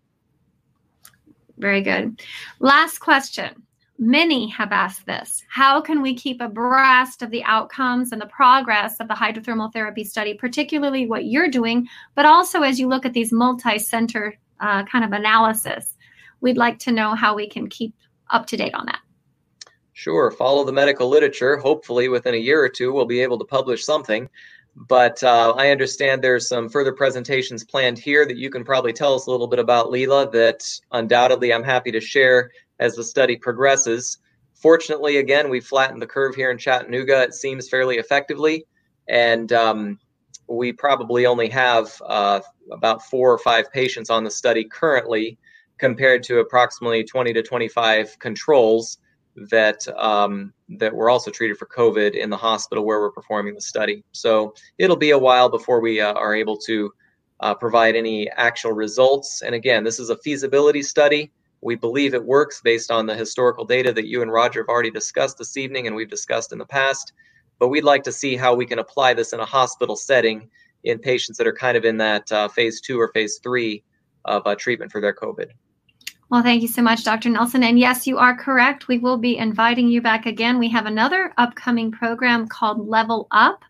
Very good. Last question. Many have asked this How can we keep abreast of the outcomes and the progress of the hydrothermal therapy study, particularly what you're doing, but also as you look at these multi center uh, kind of analysis? We'd like to know how we can keep up to date on that. Sure. Follow the medical literature. Hopefully, within a year or two, we'll be able to publish something. But uh, I understand there's some further presentations planned here that you can probably tell us a little bit about, Lela, that undoubtedly I'm happy to share as the study progresses. Fortunately, again, we flattened the curve here in Chattanooga. It seems fairly effectively. And um, we probably only have uh, about four or five patients on the study currently, compared to approximately 20 to 25 controls that um, that were also treated for COVID in the hospital where we're performing the study. So it'll be a while before we uh, are able to uh, provide any actual results. And again, this is a feasibility study. We believe it works based on the historical data that you and Roger have already discussed this evening and we've discussed in the past. But we'd like to see how we can apply this in a hospital setting in patients that are kind of in that uh, phase two or phase three of uh, treatment for their COVID. Well, thank you so much, Dr. Nelson. And yes, you are correct. We will be inviting you back again. We have another upcoming program called Level Up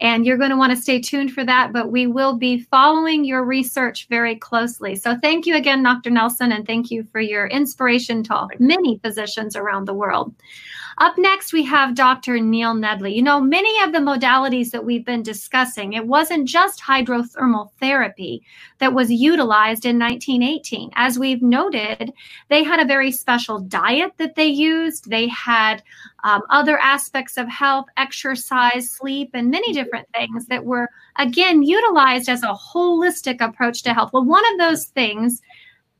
and you're going to want to stay tuned for that. But we will be following your research very closely. So thank you again, Dr. Nelson, and thank you for your inspiration to many physicians around the world. Up next, we have Dr. Neil Nedley. You know, many of the modalities that we've been discussing, it wasn't just hydrothermal therapy that was utilized in 1918. As we've noted, they had a very special diet that they used. They had um, other aspects of health, exercise, sleep, and many different things that were, again, utilized as a holistic approach to health. Well, one of those things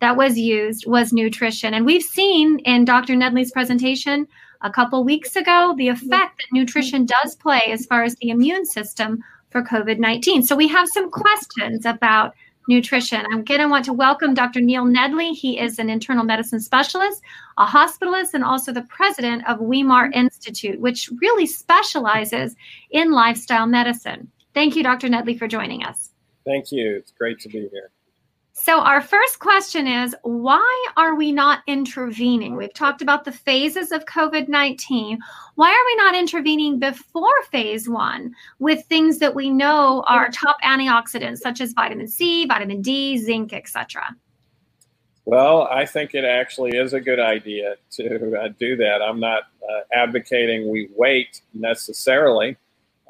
that was used was nutrition. And we've seen in Dr. Nedley's presentation a couple weeks ago the effect that nutrition does play as far as the immune system for COVID 19. So we have some questions about nutrition. I'm going to want to welcome Dr. Neil Nedley. He is an internal medicine specialist, a hospitalist, and also the president of Weimar Institute, which really specializes in lifestyle medicine. Thank you, Dr. Nedley, for joining us. Thank you. It's great to be here. So, our first question is why are we not intervening? We've talked about the phases of COVID 19. Why are we not intervening before phase one with things that we know are top antioxidants, such as vitamin C, vitamin D, zinc, etc.? Well, I think it actually is a good idea to uh, do that. I'm not uh, advocating we wait necessarily,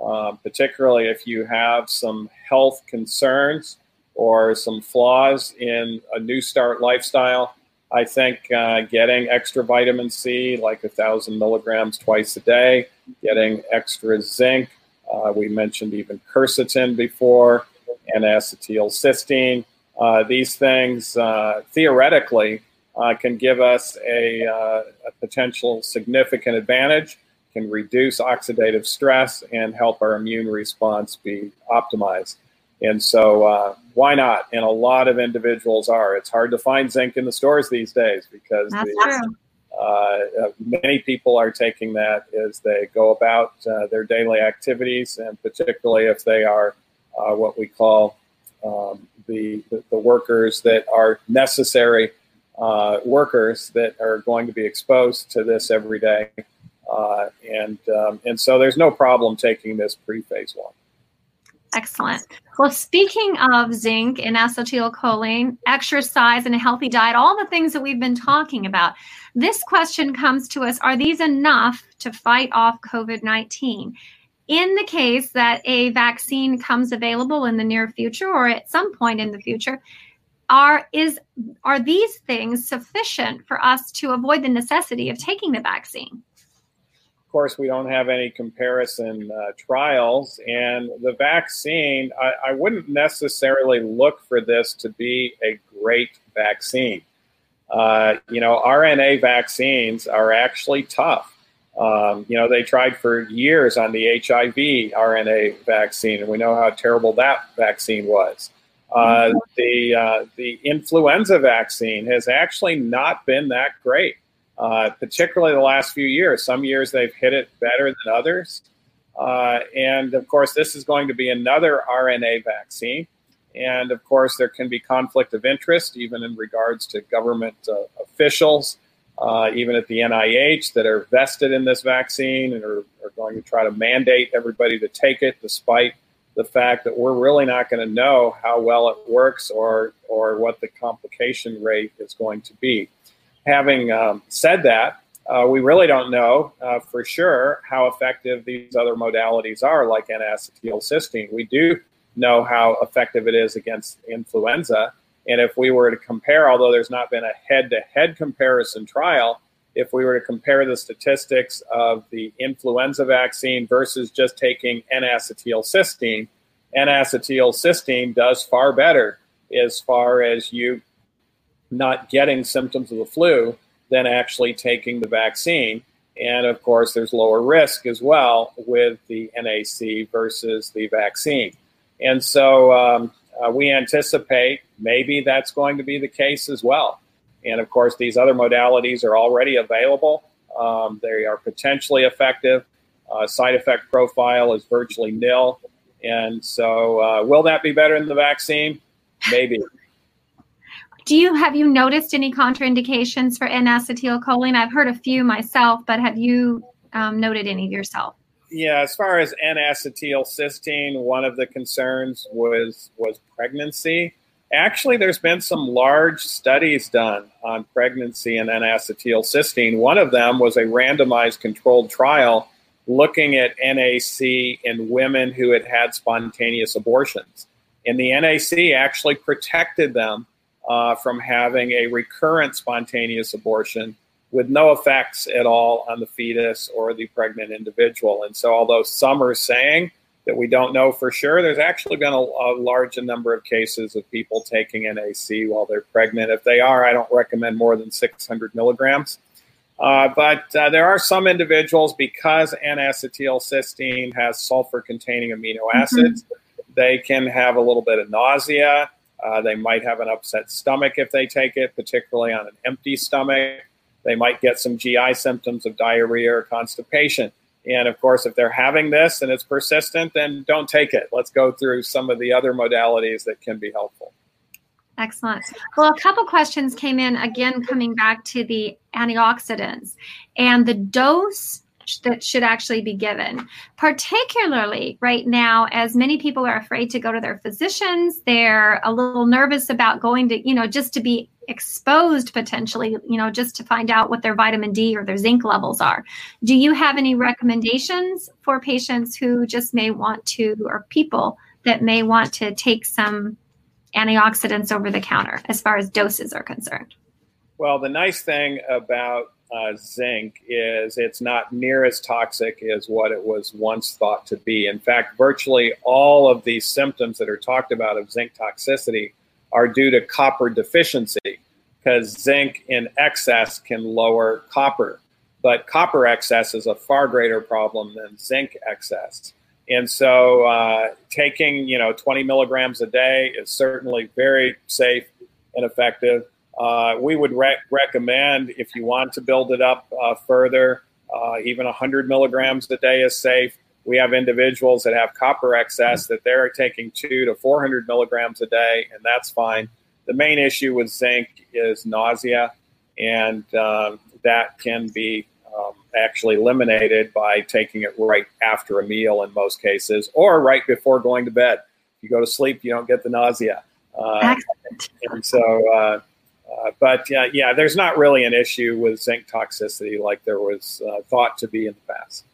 uh, particularly if you have some health concerns or some flaws in a NEWSTART lifestyle. I think uh, getting extra vitamin C, like a thousand milligrams twice a day, getting extra zinc. Uh, we mentioned even quercetin before, and acetylcysteine. Uh, these things uh, theoretically uh, can give us a, uh, a potential significant advantage, can reduce oxidative stress, and help our immune response be optimized. And so, uh, why not? And a lot of individuals are. It's hard to find zinc in the stores these days because the, uh, uh, many people are taking that as they go about uh, their daily activities, and particularly if they are uh, what we call um, the, the, the, workers that are necessary uh, workers that are going to be exposed to this every day. Uh, and um, and so there's no problem taking this pre-phase one. Excellent. Well, speaking of zinc and acetylcholine, exercise and a healthy diet, all the things that we've been talking about, this question comes to us Are these enough to fight off COVID 19? In the case that a vaccine comes available in the near future or at some point in the future, are is are these things sufficient for us to avoid the necessity of taking the vaccine? Of course, we don't have any comparison uh, trials, and the vaccine. I, I wouldn't necessarily look for this to be a great vaccine. Uh, you know, RNA vaccines are actually tough. Um, you know, they tried for years on the HIV RNA vaccine, and we know how terrible that vaccine was. Uh, the uh, the influenza vaccine has actually not been that great, uh, particularly the last few years. Some years they've hit it better than others, uh, and of course, this is going to be another RNA vaccine. And of course, there can be conflict of interest, even in regards to government uh, officials, uh, even at the NIH, that are vested in this vaccine and are, are, going to try to mandate everybody to take it, despite the fact that we're really not going to know how well it works or or what the complication rate is going to be. Having um, said that, uh, we really don't know uh, for sure how effective these other modalities are, like N-acetylcysteine. We do know how effective it is against influenza. And if we were to compare, although there's not been a head to head comparison trial, if we were to compare the statistics of the influenza vaccine versus just taking N acetylcysteine, N acetylcysteine does far better as far as you not getting symptoms of the flu than actually taking the vaccine. And of course, there's lower risk as well with the NAC versus the vaccine. And so um, uh, we anticipate maybe that's going to be the case as well. And of course, these other modalities are already available. Um, they are potentially effective. Uh, side effect profile is virtually nil. And so, uh, will that be better than the vaccine? Maybe. Do you have you noticed any contraindications for N-acetylcholine? I've heard a few myself, but have you um, noted any yourself? yeah, as far as N-acetylcysteine, one of the concerns was was pregnancy. Actually, there's been some large studies done on pregnancy and N-acetylcysteine. One of them was a randomized controlled trial looking at NAC in women who had had spontaneous abortions. And the NAC actually protected them uh, from having a recurrent spontaneous abortion with no effects at all on the fetus or the pregnant individual. And so, although some are saying that we don't know for sure, there's actually been a, a large number of cases of people taking NAC while they're pregnant. If they are, I don't recommend more than 600 milligrams. Uh, but uh, there are some individuals because N-acetylcysteine has sulfur-containing amino mm-hmm. acids, mm-hmm. they can have a little bit of nausea. Uh, they might have an upset stomach if they take it, particularly on an empty stomach. They might get some GI symptoms of diarrhea or constipation. And of course, if they're having this and it's persistent, then don't take it. Let's go through some of the other modalities that can be helpful. Excellent. Well, a couple questions came in again, coming back to the antioxidants and the dose that should actually be given, particularly right now, as many people are afraid to go to their physicians. They're a little nervous about going to, you know, just to be exposed potentially, you know, just to find out what their vitamin D or their zinc levels are. Do you have any recommendations for patients who just may want to, or people that may want to take some antioxidants over the counter as far as doses are concerned? Well, the nice thing about uh, zinc is it's not near as toxic as what it was once thought to be. In fact, virtually all of these symptoms that are talked about of zinc toxicity are due to copper deficiency because zinc in excess can lower copper. But copper excess is a far greater problem than zinc excess. And so uh, taking, you know, 20 milligrams a day is certainly very safe and effective. Uh, we would re- recommend if you want to build it up uh, further, uh, even 100 milligrams a day is safe. We have individuals that have copper excess that they're taking two to 400 milligrams a day, and that's fine. The main issue with zinc is nausea, and um, that can be um, actually eliminated by taking it right after a meal in most cases, or right before going to bed. If you go to sleep, you don't get the nausea. Uh, and so, uh, uh, but yeah, yeah, there's not really an issue with zinc toxicity like there was uh, thought to be in the past.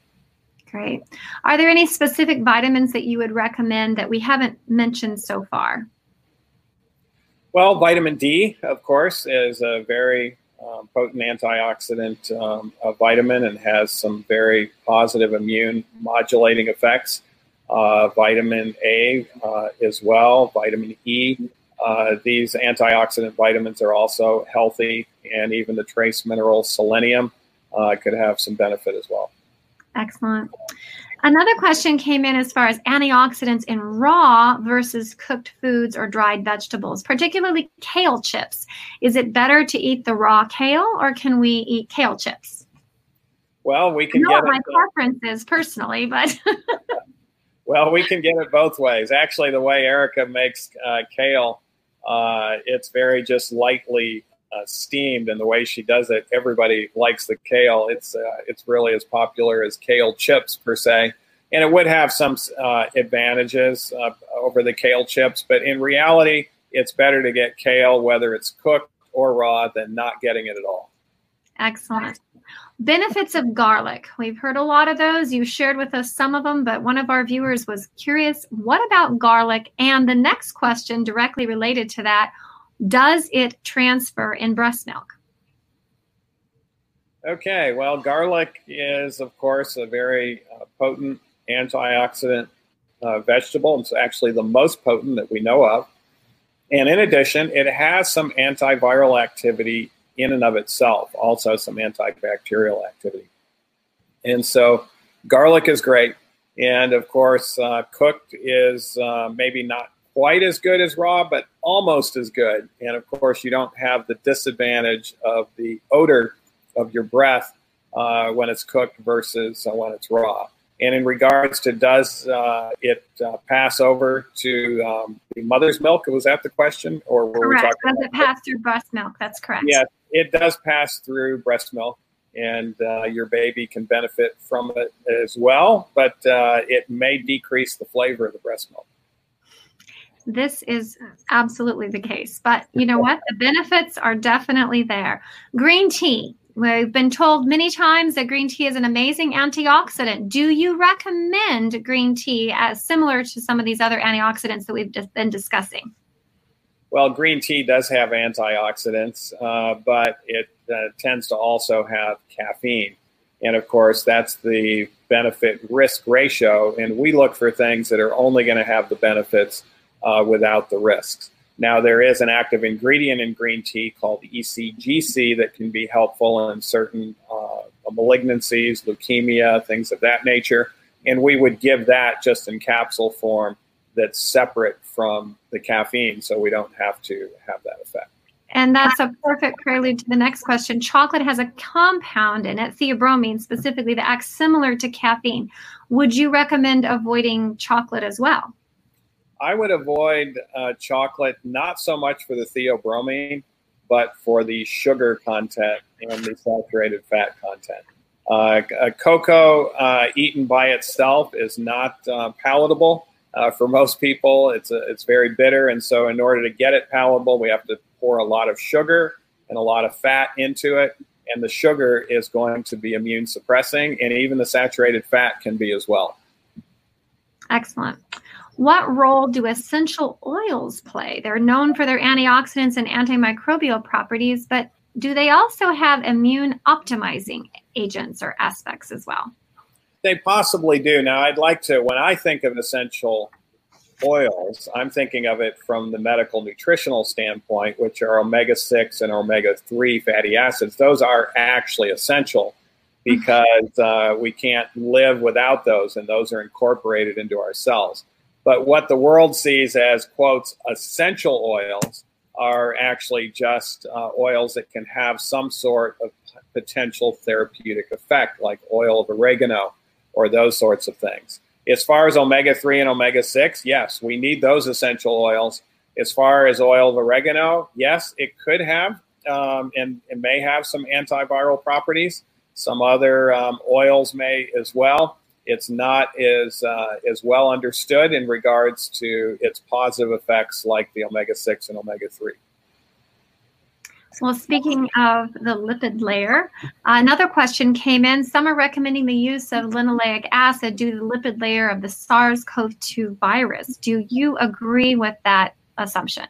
Great. Are there any specific vitamins that you would recommend that we haven't mentioned so far? Well, vitamin D, of course, is a very um, potent antioxidant um, vitamin and has some very positive immune modulating effects. Uh, vitamin A uh, as well, vitamin E. Uh, these antioxidant vitamins are also healthy, and even the trace mineral selenium uh, could have some benefit as well. Excellent. Another question came in as far as antioxidants in raw versus cooked foods or dried vegetables, particularly kale chips. Is it better to eat the raw kale or can we eat kale chips? Well, we can I know get what it, my preference is personally, but well, we can get it both ways. Actually, the way Erica makes uh, kale, uh, it's very just lightly uh, steamed, and the way she does it, everybody likes the kale. It's uh, it's really as popular as kale chips per se, and it would have some uh, advantages uh, over the kale chips. But in reality, it's better to get kale whether it's cooked or raw than not getting it at all. Excellent. Benefits of garlic. We've heard a lot of those. You shared with us some of them, but one of our viewers was curious what about garlic? And the next question, directly related to that, does it transfer in breast milk? Okay, well, garlic is, of course, a very uh, potent antioxidant uh, vegetable. It's actually the most potent that we know of. And in addition, it has some antiviral activity in and of itself, also some antibacterial activity. And so, garlic is great. And of course, uh, cooked is uh, maybe not quite as good as raw, but almost as good. And of course, you don't have the disadvantage of the odor of your breath uh, when it's cooked versus uh, when it's raw. And in regards to does uh, it uh, pass over to um, the mother's milk? Was that the question, or were correct. we talking? Does it pass through breast milk? That's correct. Yeah, it does pass through breast milk, and uh, your baby can benefit from it as well. But uh, it may decrease the flavor of the breast milk this is absolutely the case. But you know what? The benefits are definitely there. Green tea. We've been told many times that green tea is an amazing antioxidant. Do you recommend green tea as similar to some of these other antioxidants that we've just been discussing? Well, green tea does have antioxidants, uh, but it uh, tends to also have caffeine. And of course, that's the benefit risk ratio. And we look for things that are only going to have the benefits uh, without the risks. Now, there is an active ingredient in green tea called ECGC that can be helpful in certain uh, malignancies, leukemia, things of that nature. And we would give that just in capsule form that's separate from the caffeine so we don't have to have that effect. And that's a perfect prelude to the next question. Chocolate has a compound in it, theobromine specifically, that acts similar to caffeine. Would you recommend avoiding chocolate as well? I would avoid uh, chocolate not so much for the theobromine, but for the sugar content and the saturated fat content. Uh, cocoa uh, eaten by itself is not uh, palatable uh, for most people. It's a, it's very bitter, and so in order to get it palatable, we have to pour a lot of sugar and a lot of fat into it. And the sugar is going to be immune suppressing, and even the saturated fat can be as well. Excellent. What role do essential oils play? They're known for their antioxidants and antimicrobial properties, but do they also have immune optimizing agents or aspects as well? They possibly do. Now, I'd like to, when I think of essential oils, I'm thinking of it from the medical nutritional standpoint, which are omega 6 and omega 3 fatty acids. Those are actually essential because uh, we can't live without those, and those are incorporated into our cells. But what the world sees as, quotes, essential oils are actually just uh, oils that can have some sort of potential therapeutic effect, like oil of oregano or those sorts of things. As far as omega 3 and omega 6, yes, we need those essential oils. As far as oil of oregano, yes, it could have um, and it may have some antiviral properties. Some other um, oils may as well. It's not as uh, as well understood in regards to its positive effects, like the omega six and omega three. Well, speaking of the lipid layer, uh, another question came in. Some are recommending the use of linoleic acid due to the lipid layer of the SARS CoV 2 virus. Do you agree with that assumption?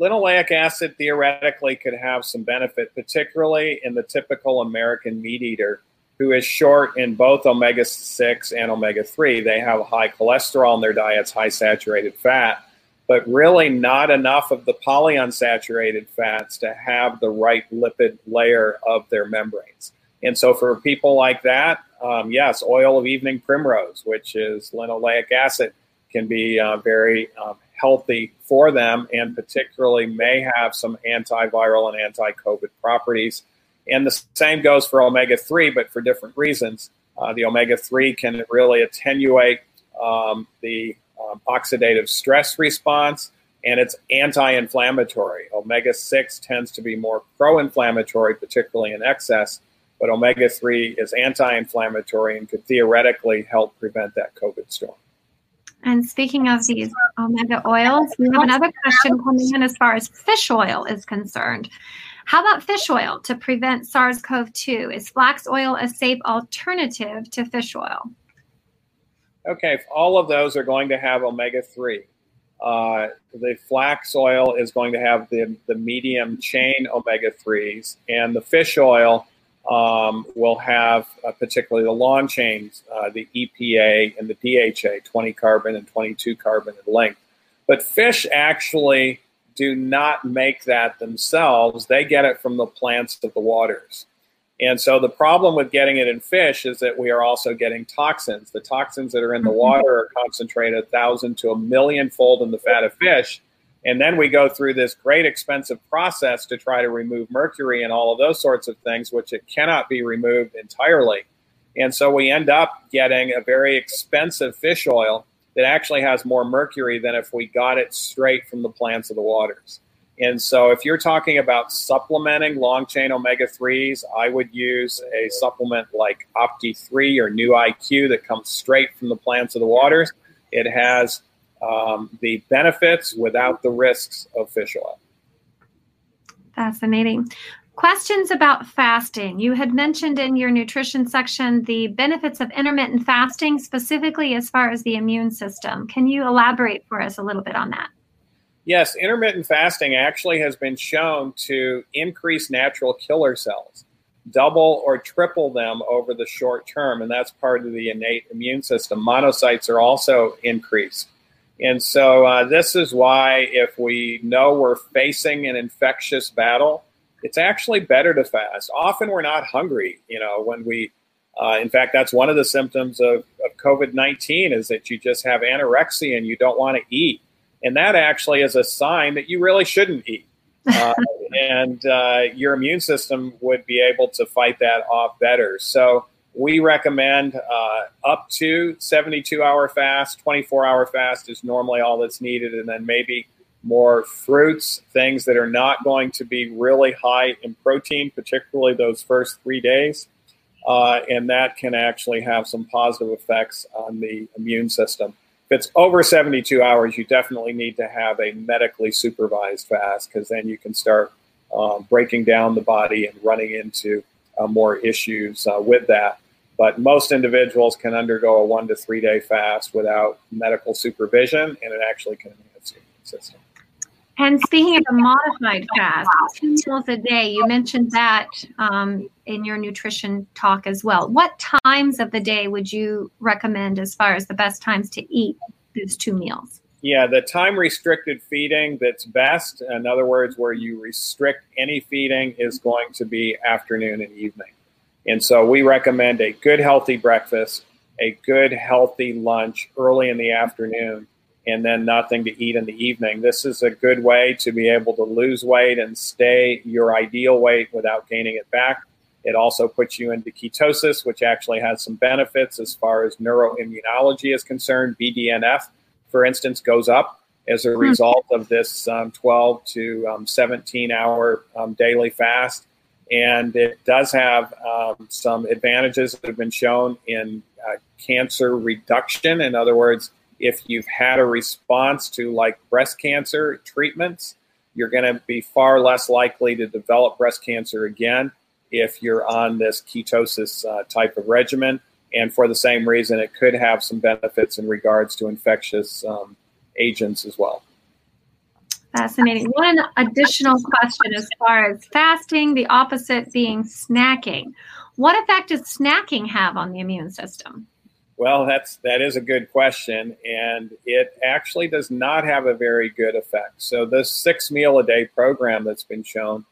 Linoleic acid theoretically could have some benefit, particularly in the typical American meat eater who is short in both omega 6 and omega 3. They have high cholesterol in their diets, high saturated fat but really not enough of the polyunsaturated fats to have the right lipid layer of their membranes. And so, for people like that, um, yes, oil of evening primrose, which is linoleic acid, can be uh, very um, healthy for them and particularly may have some antiviral and anti COVID properties. And the same goes for omega 3, but for different reasons. Uh, the omega 3 can really attenuate um, the um, oxidative stress response, and it's anti inflammatory. Omega 6 tends to be more pro inflammatory, particularly in excess, but omega 3 is anti inflammatory and could theoretically help prevent that COVID storm. And speaking of these omega oils, we have another question coming in as far as fish oil is concerned. How about fish oil to prevent SARS CoV 2? Is flax oil a safe alternative to fish oil? Okay, all of those are going to have omega 3. Uh, the flax oil is going to have the, the medium chain omega 3s, and the fish oil um, will have uh, particularly the long chains, uh, the EPA and the DHA, 20 carbon and 22 carbon in length. But fish actually do not make that themselves, they get it from the plants of the waters. And so the problem with getting it in fish is that we are also getting toxins. The toxins that are in the mm-hmm. water are concentrated a thousand to a million fold in the fat of fish. And then we go through this great expensive process to try to remove mercury and all of those sorts of things, which it cannot be removed entirely. And so we end up getting a very expensive fish oil that actually has more mercury than if we got it straight from the plants of the waters. And so, if you're talking about supplementing long chain omega 3s, I would use a supplement like Opti 3 or New IQ that comes straight from the plants of the waters. It has um, the benefits without the risks of fish oil. Fascinating. Questions about fasting. You had mentioned in your nutrition section the benefits of intermittent fasting, specifically as far as the immune system. Can you elaborate for us a little bit on that? Yes, intermittent fasting actually has been shown to increase natural killer cells, double or triple them over the short term, and that's part of the innate immune system. Monocytes are also increased. And so, uh, this is why, if we know we're facing an infectious battle, it's actually better to fast. Often we're not hungry, you know, when we, uh, in fact, that's one of the symptoms of, of COVID 19 is that you just have anorexia and you don't want to eat and that actually is a sign that you really shouldn't eat. Uh, and uh, your immune system would be able to fight that off better. So we recommend uh, up to 72 hour fast, 24 hour fast is normally all that's needed, and then maybe more fruits, things that are not going to be really high in protein, particularly those first three days. Uh, and that can actually have some positive effects on the immune system if it's over 72 hours, you definitely need to have a medically supervised fast because then you can start um, breaking down the body and running into uh, more issues uh, with that. But most individuals can undergo a one to three day fast without medical supervision, and it actually can enhance your immune system. And speaking of a modified fast, two meals a day, you mentioned that um, in your nutrition talk as well. What times of the day would you recommend as far as the best times to eat those two meals? Yeah, the time restricted feeding that's best, in other words, where you restrict any feeding, is going to be afternoon and evening. And so we recommend a good, healthy breakfast, a good, healthy lunch early in the afternoon and then nothing to eat in the evening. This is a good way to be able to lose weight and stay your ideal weight without gaining it back. It also puts you into ketosis, which actually has some benefits as far as neuroimmunology is concerned. BDNF, for instance, goes up as a hmm. result of this um, 12 to um, 17 hour um, daily fast. And it does have um, some advantages that have been shown in uh, cancer reduction. In other words, if you've had a response to like breast cancer treatments, you're going to be far less likely to develop breast cancer again if you're on this ketosis uh, type of regimen. And for the same reason, it could have some benefits in regards to infectious um, agents as well. Fascinating. One additional question as far as fasting, the opposite being snacking. What effect does snacking have on the immune system? Well, that's that is a good question, and it actually does not have a very good effect. So this six meal a day program that's been shown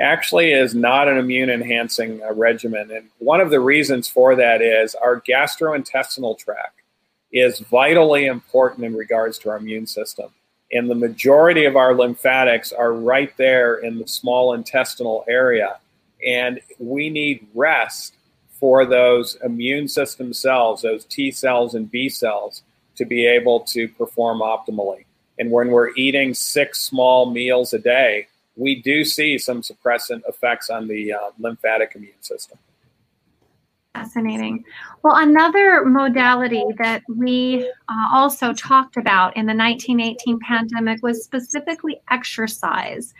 actually is not an immune enhancing uh, regimen, and one of the reasons for that is our gastrointestinal tract is vitally important in regards to our immune system, and the majority of our lymphatics are right there in the small intestinal area, and we need rest for those immune system cells, those T cells and B cells, to be able to perform optimally. And when we're eating six small meals a day, we do see some suppressant effects on the uh, lymphatic immune system. Fascinating. Well, another modality that we uh, also talked about in the 1918 pandemic was specifically exercise.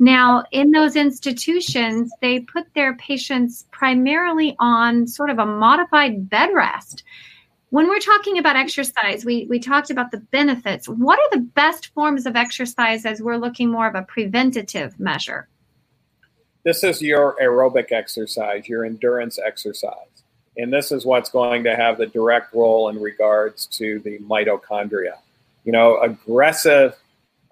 Now, in those institutions, they put their patients primarily on sort of a modified bed rest. When we're talking about exercise, we, we talked about the benefits. What are the best forms of exercise as we're looking more of a preventative measure? This is your aerobic exercise, your endurance exercise. And this is what's going to have the direct role in regards to the mitochondria. You know, aggressive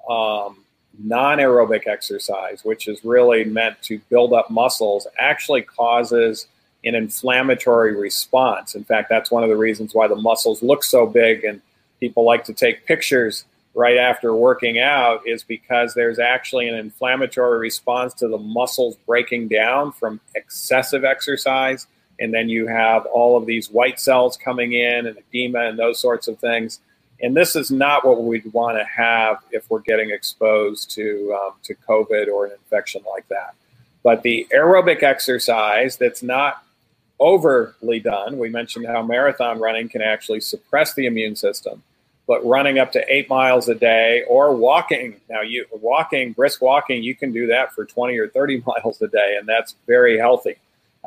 um, non aerobic exercise, which is really meant to build up muscles, actually causes an inflammatory response. In fact, that's one of the reasons why the muscles look so big and people like to take pictures right after working out is because there's actually an inflammatory response to the muscles breaking down from excessive exercise and then you have all of these white cells coming in and edema and those sorts of things. And this is not what we'd want to have if we're getting exposed to um, to COVID or an infection like that. But the aerobic exercise that's not overly done. We mentioned how marathon running can actually suppress the immune system, but running up to eight miles a day or walking now, you walking brisk walking, you can do that for 20 or 30 miles a day, and that's very healthy.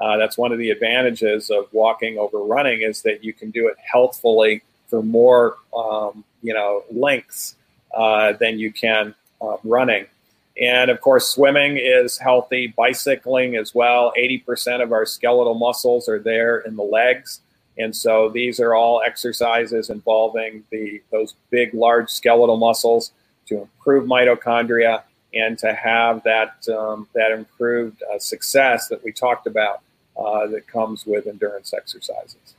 Uh, that's one of the advantages of walking over running is that you can do it healthfully for more, um, you know, lengths uh, than you can uh, running. And of course, swimming is healthy. Bicycling as well. 80% of our skeletal muscles are there in the legs. And so these are all exercises involving the those big, large skeletal muscles to improve mitochondria and to have that um, that improved uh, success that we talked about uh, that comes with endurance exercises.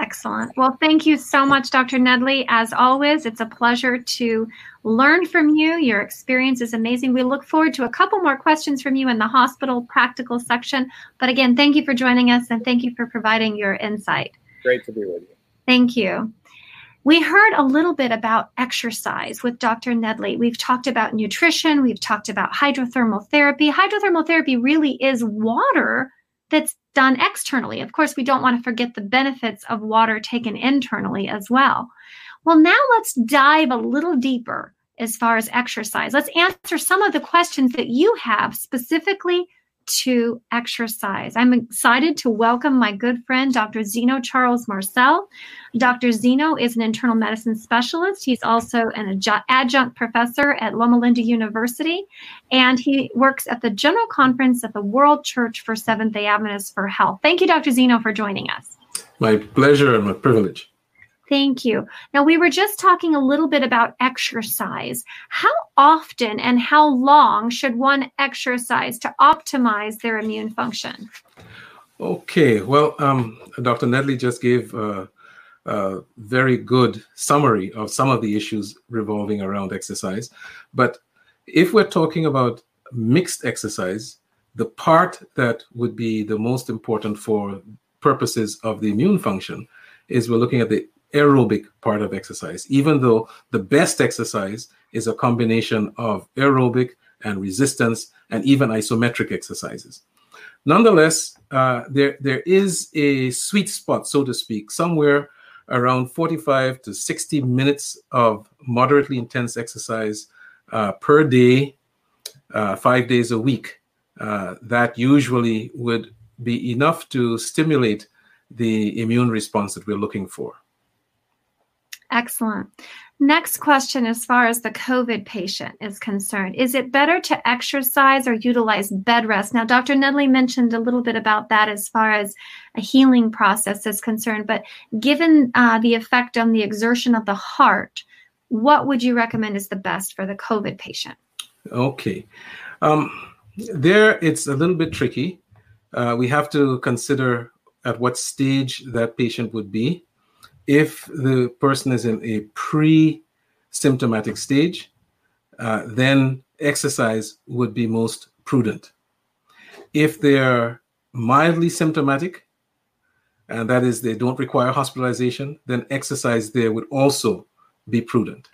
Excellent. Well, thank you so much, Dr. Nedley. As always, it's a pleasure to learn from you. Your experience is amazing. We look forward to a couple more questions from you in the hospital practical section. But again, thank you for joining us and thank you for providing your insight. Great to be with you. Thank you. We heard a little bit about exercise with Dr. Nedley. We've talked about nutrition, we've talked about hydrothermal therapy. Hydrothermal therapy really is water that's done externally. Of course, we don't want to forget the benefits of water taken internally as well. Well, now let's dive a little deeper as far as exercise. Let's answer some of the questions that you have specifically to exercise. I'm excited to welcome my good friend, Dr. Zeno Charles Marcel. Dr. Zeno is an internal medicine specialist. He's also an adjunct professor at Loma Linda University, and he works at the General Conference of the World Church for Seventh day Adventists for Health. Thank you, Dr. Zeno, for joining us. My pleasure and my privilege. Thank you. Now, we were just talking a little bit about exercise. How often and how long should one exercise to optimize their immune function? Okay, well, um, Dr. Nedley just gave a, a very good summary of some of the issues revolving around exercise. But if we're talking about mixed exercise, the part that would be the most important for purposes of the immune function is we're looking at the aerobic part of exercise, even though the best exercise is a combination of aerobic and resistance and even isometric exercises. Nonetheless, uh, there there is a sweet spot, so to speak, somewhere around 45 to 60 minutes of moderately intense exercise uh, per day, uh, five days a week. Uh, that usually would be enough to stimulate the immune response that we're looking for. Excellent. Next question as far as the COVID patient is concerned is it better to exercise or utilize bed rest? Now, Dr. Nedley mentioned a little bit about that as far as a healing process is concerned, but given uh, the effect on the exertion of the heart, what would you recommend is the best for the COVID patient? Okay. Um, there, it's a little bit tricky. Uh, we have to consider at what stage that patient would be if the person is in a pre symptomatic stage, uh, then exercise would be most prudent. If they're mildly symptomatic, and that is they don't require hospitalization, then exercise there would also be prudent.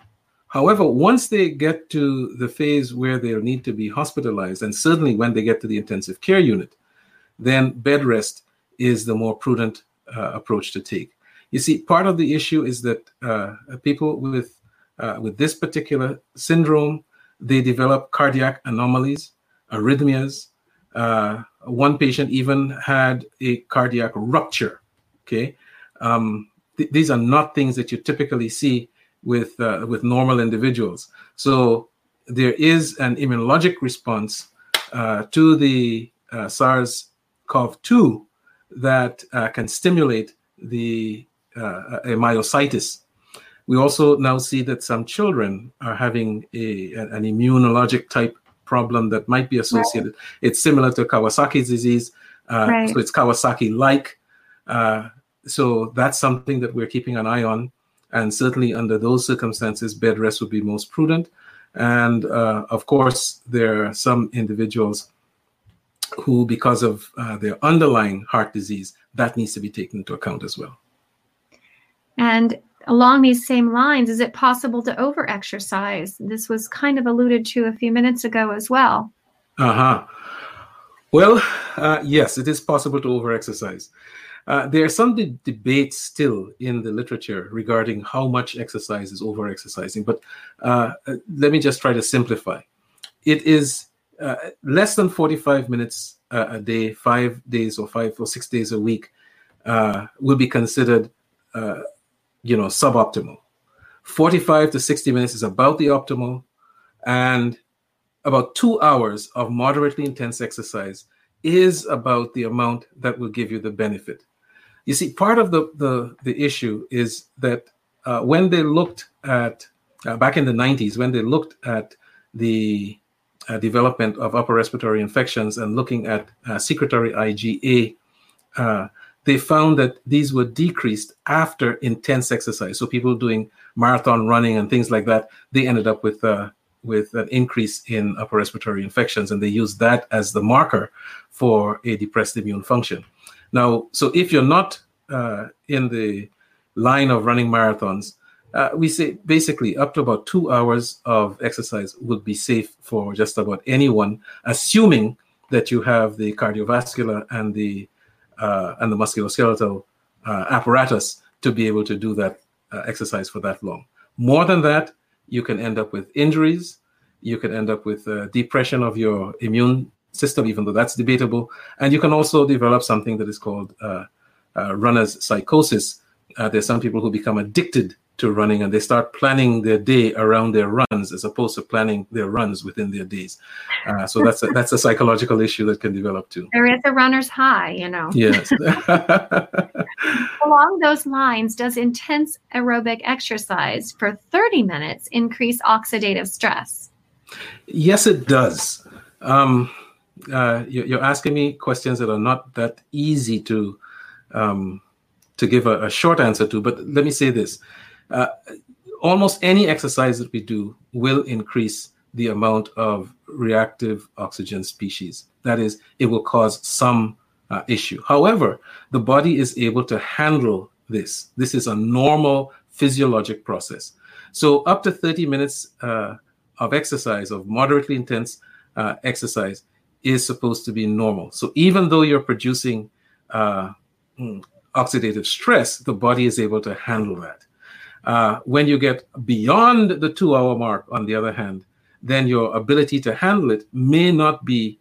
However, once they get to the phase where they'll need to be hospitalized, and certainly when they get to the intensive care unit, then bed rest is the more prudent uh, approach to take. You see, part of the issue is that uh, people with uh, with this particular syndrome, they develop cardiac anomalies, arrhythmias. Uh, one patient even had a cardiac rupture. Okay, um, th- these are not things that you typically see with uh, with normal individuals. So there is an immunologic response uh, to the uh, SARS-CoV-2 that can stimulate the uh, a myositis. We also now see that some children are having a, an immunologic type problem that might be associated. Right. It's similar to Kawasaki's disease, uh, right. so it's Kawasaki-like. Uh, so that's something that we're keeping an eye on, and certainly under those circumstances, bed rest would be most prudent. And uh, of course, there are some individuals who, because of uh, their underlying heart disease, that needs to be taken into account as well. And along these same lines, is it possible to overexercise? This was kind of alluded to a few minutes ago as well. Uh huh. Well, uh, yes, it is possible to overexercise. Uh, there are some de- debates still in the literature regarding how much exercise is overexercising, but uh, uh let me just try to simplify. It is uh, less than 45 minutes uh, a day, five days or five or six days a week, will be considered you know, suboptimal. 45 to 60 minutes is about the optimal, and about two hours of moderately intense exercise is about the amount that will give you the benefit. You see, part of the the, the issue is that uh, when they looked at uh, back in the 90s, when they looked at the uh, development of upper respiratory infections and looking at uh, secretory IgA, uh, they found that these were decreased after intense exercise. So people doing marathon running and things like that, they ended up with uh, with an increase in upper respiratory infections, and they used that as the marker for a depressed immune function. Now, so if you're not uh, in the line of running marathons, uh, we say basically up to about two hours of exercise would be safe for just about anyone, assuming that you have the cardiovascular and the uh, and the musculoskeletal uh, apparatus to be able to do that uh, exercise for that long. More than that, you can end up with injuries. You can end up with uh, depression of your immune system, even though that's debatable. And you can also develop something that is called uh, uh, runner's psychosis. there's some people who become addicted to running and they start planning their day around their runs as opposed to planning their runs within their days. Uh, so that's a, that's a psychological issue that can develop too. There is a runner's high, you know. Yes. Along those lines, does intense aerobic exercise for 30 minutes increase oxidative stress? Yes, it does. Um, uh, you're asking me questions that are not that easy to um, to give a, a short answer to, but let me say this uh, almost any exercise that we do will increase the amount of reactive oxygen species. That is, it will cause some uh, issue. However, the body is able to handle this. This is a normal physiologic process. So, up to 30 minutes uh, of exercise, of moderately intense uh, exercise, is supposed to be normal. So even though you're producing uh, mm, oxidative stress, the body is able to handle that. Uh, when you get beyond the two hour mark, on the other hand, then your ability to handle it may not be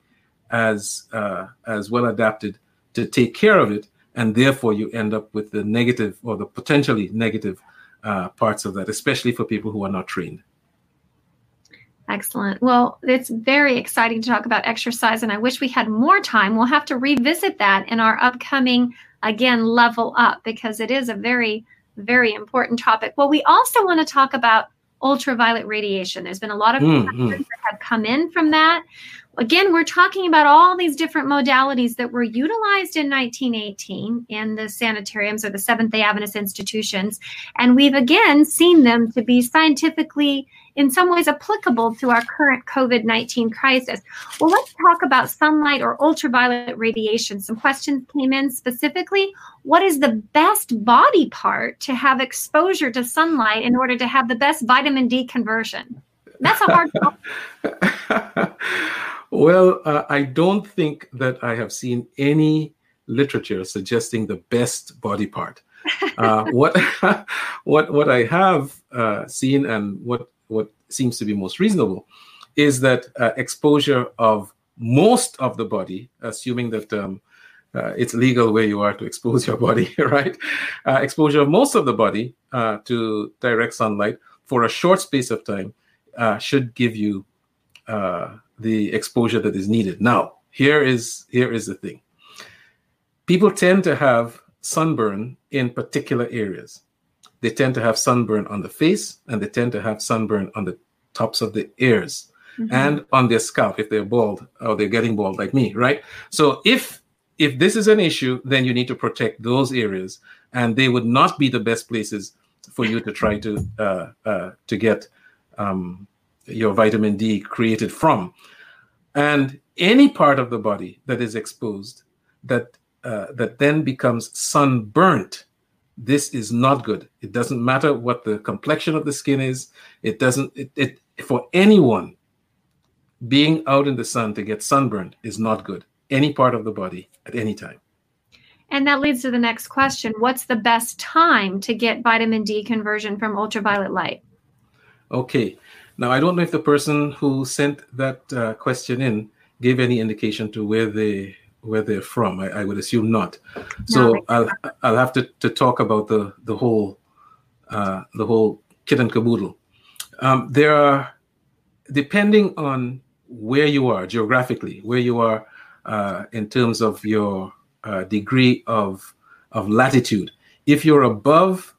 as uh, as well adapted to take care of it, and therefore you end up with the negative or the potentially negative uh, parts of that, especially for people who are not trained. Excellent. Well, it's very exciting to talk about exercise, and I wish we had more time. We'll have to revisit that in our upcoming, again, level up because it is a very, very important topic. Well, we also want to talk about ultraviolet radiation. There's been a lot of mm-hmm. that have come in from that. Again, we're talking about all these different modalities that were utilized in 1918 in the sanitariums or the Seventh day Adventist institutions. And we've again seen them to be scientifically in some ways applicable to our current COVID 19 crisis. Well, let's talk about sunlight or ultraviolet radiation. Some questions came in specifically. What is the best body part to have exposure to sunlight in order to have the best vitamin D conversion? That's a hard one. Well, uh, I don't think that I have seen any literature suggesting the best body part. Uh, what what what I have uh, seen and what what seems to be most reasonable is that uh, exposure of most of the body, assuming that um, uh, it's legal where you are to expose your body, right? Uh, exposure of most of the body uh, to direct sunlight for a short space of time uh, should give you uh, the exposure that is needed. Now, here is here is the thing. People tend to have sunburn in particular areas they tend to have sunburn on the face and they tend to have sunburn on the tops of the ears mm-hmm. and on their scalp if they're bald or they're getting bald like me, right? So if if this is an issue, then you need to protect those areas, and they would not be the best places for you to try to uh, uh, to get um, your vitamin D created from. And any part of the body that is exposed that uh, that then becomes sunburnt this is not good. It doesn't matter what the complexion of the skin is. It doesn't, it, it for anyone, being out in the sun to get sunburned is not good. Any part of the body at any time. And that leads to the next question What's the best time to get vitamin D conversion from ultraviolet light? Okay. Now, I don't know if the person who sent that uh, question in gave any indication to where they where they're from. I, I would assume not. So no, I'll I'll have to, to talk about the the whole uh, the whole kit and caboodle. Um, there are depending on where you are geographically, where you are uh, in terms of your uh, degree of of latitude. If you're above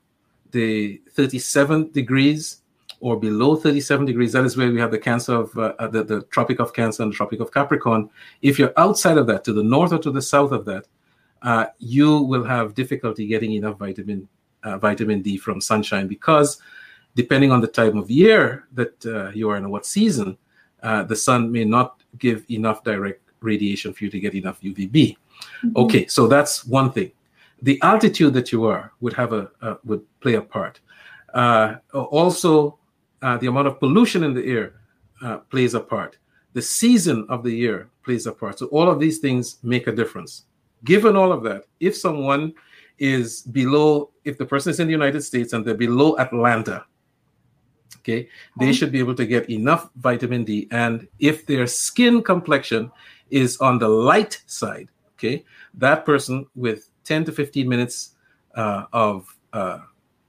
the 37 degrees or below 37 degrees, that is where we have the Cancer of uh, uh, the, the Tropic of Cancer and the Tropic of Capricorn. If you're outside of that, to the north or to the south of that, uh, you will have difficulty getting enough vitamin uh, vitamin D from sunshine because, depending on the time of year that uh, you are in, what season, uh, the sun may not give enough direct radiation for you to get enough UVB. Mm-hmm. Okay, so that's one thing. The altitude that you are would have a, would play a part. also, uh, the amount of pollution in the air uh, plays a part. The season of the year plays a part. So all of these things make a difference. Given all of that, if someone is below, if the person is in the United States and they're below Atlanta, okay, they should be able to get enough vitamin D. And if their skin complexion is on the light side, okay, that person with 10 to 15 minutes uh, of uh,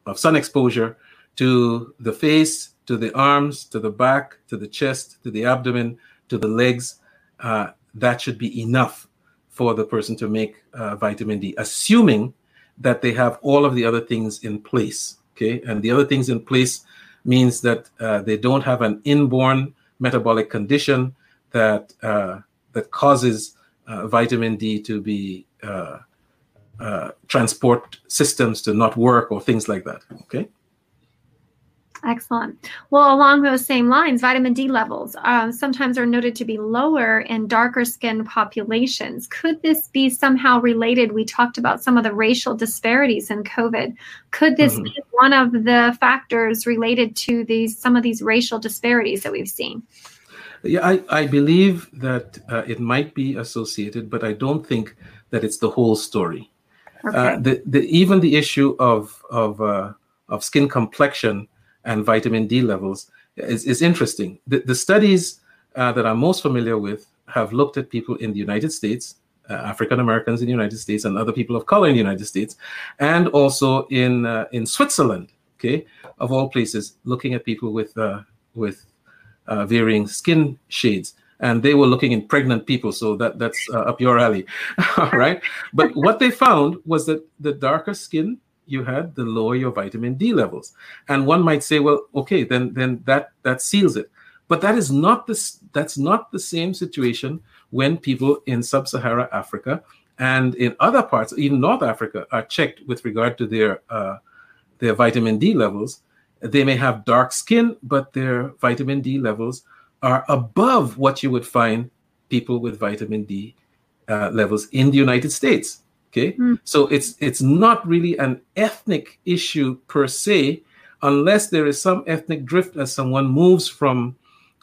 of sun exposure to the face, to the arms, to the back, to the chest, to the abdomen, to the legs. Uh, that should be enough for the person to make uh, vitamin D, assuming that they have all of the other things in place. Okay, and the other things in place means that uh, they don't have an inborn metabolic condition that uh, that causes uh, vitamin D to be uh, transport systems to not work or things like that. Okay. Excellent. Well, along those same lines, vitamin D levels uh, sometimes are noted to be lower in darker skinned populations. Could this be somehow related? We talked about some of the racial disparities in COVID. Could this mm-hmm. be one of the factors related to these some of these racial disparities that we've seen? Yeah, I, I believe that uh, it might be associated, but I don't think that it's the whole story. Okay. Uh, the, the, even the issue of of uh, of skin complexion and vitamin D levels is, is interesting. The, the studies uh, that I'm most familiar with have looked at people in the United States, uh, African Americans in the United States, and other people of color in the United States, and also in uh, in Switzerland. Okay, of all places, looking at people with uh, with uh, varying skin shades, and they were looking in pregnant people. So that that's uh, up your alley, all right. But what they found was that the darker skin you had, the lower your vitamin D levels. And one might say, well, okay, then then that that seals it. But that is not this. That's not the same situation when people in sub-Sahara Africa and in other parts, even North Africa, are checked with regard to their uh, their vitamin D levels. They may have dark skin, but their vitamin D levels are above what you would find people with vitamin D uh, levels in the United States. Okay, mm. so it's it's not really an ethnic issue per se, unless there is some ethnic drift as someone moves from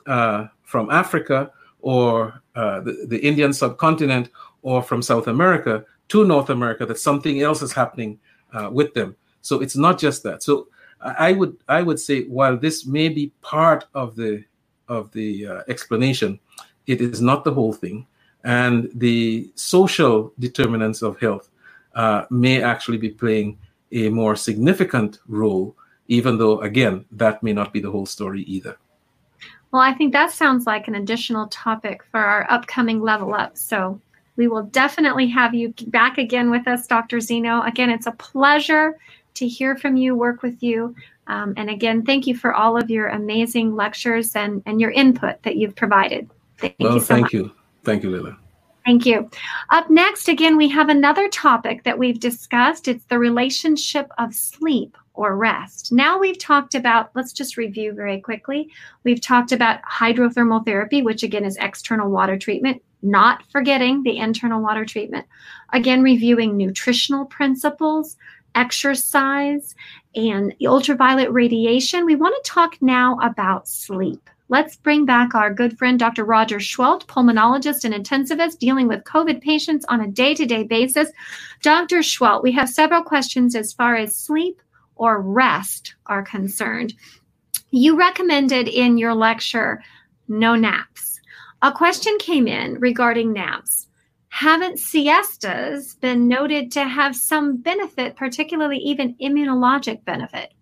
uh, from Africa or uh, the, the Indian subcontinent or from South America to North America, that something else is happening uh, with them. So it's not just that. So I would I would say while this may be part of the of the uh, explanation, it is not the whole thing and the social determinants of health uh, may actually be playing a more significant role, even though, again, that may not be the whole story either. Well, I think that sounds like an additional topic for our upcoming level up. So we will definitely have you back again with us, Dr. Zeno. Again, it's a pleasure to hear from you, work with you. Um, and again, thank you for all of your amazing lectures and, and your input that you've provided. Thank well, you so thank much. you. Thank you, Lela. Thank you. Up next, again, we have another topic that we've discussed. It's the relationship of sleep or rest. Now we've talked about, let's just review very quickly. We've talked about hydrothermal therapy, which again is external water treatment, not forgetting the internal water treatment. Again, reviewing nutritional principles, exercise, and ultraviolet radiation. We want to talk now about sleep. Let's bring back our good friend, Dr. Roger Seheult, pulmonologist and intensivist dealing with COVID patients on a day to day basis. Dr. Seheult, we have several questions as far as sleep or rest are concerned. You recommended in your lecture no naps. A question came in regarding naps. Haven't siestas been noted to have some benefit, particularly even immunologic benefit?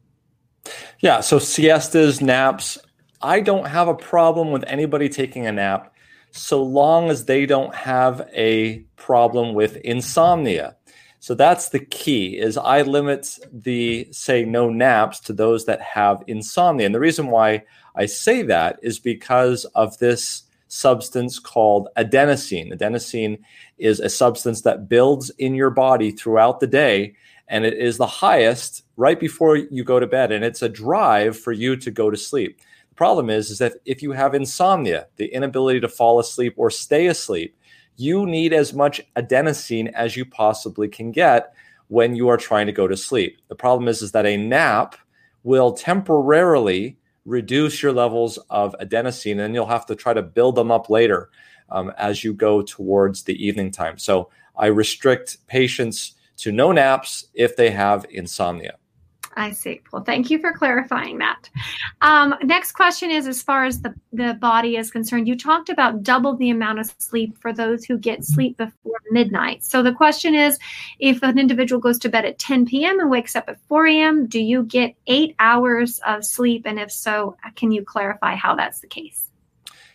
Yeah, so siestas, naps, I don't have a problem with anybody taking a nap so long as they don't have a problem with insomnia. So that's the key is I limit the say no naps to those that have insomnia. And the reason why I say that is because of this substance called adenosine. Adenosine is a substance that builds in your body throughout the day and it is the highest right before you go to bed and it's a drive for you to go to sleep problem is is that if you have insomnia, the inability to fall asleep or stay asleep, you need as much adenosine as you possibly can get when you are trying to go to sleep. The problem is is that a nap will temporarily reduce your levels of adenosine and you'll have to try to build them up later um, as you go towards the evening time. So I restrict patients to no naps if they have insomnia. I see. Well, thank you for clarifying that. Um, next question is as far as the, the body is concerned, you talked about double the amount of sleep for those who get sleep before midnight. So the question is if an individual goes to bed at 10 p.m. and wakes up at 4 a.m., do you get eight hours of sleep? And if so, can you clarify how that's the case?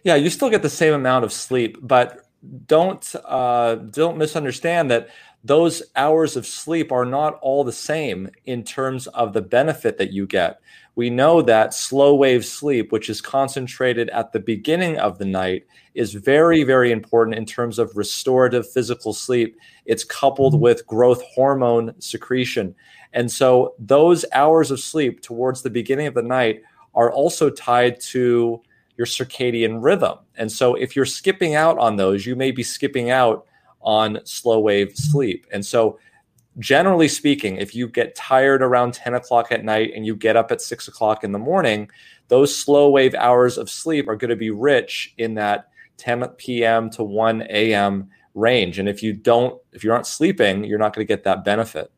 Yeah, you still get the same amount of sleep, but don't uh, don't misunderstand that those hours of sleep are not all the same in terms of the benefit that you get. We know that slow wave sleep, which is concentrated at the beginning of the night, is very, very important in terms of restorative physical sleep. It's coupled mm-hmm. with growth hormone secretion. And so, those hours of sleep towards the beginning of the night are also tied to your circadian rhythm. And so, if you're skipping out on those, you may be skipping out on slow wave sleep. And so generally speaking, if you get tired around 10 o'clock at night and you get up at six o'clock in the morning, those slow wave hours of sleep are going to be rich in that 10 p.m. to 1 a.m. range. And if you don't, if you aren't sleeping, you're not going to get that benefit.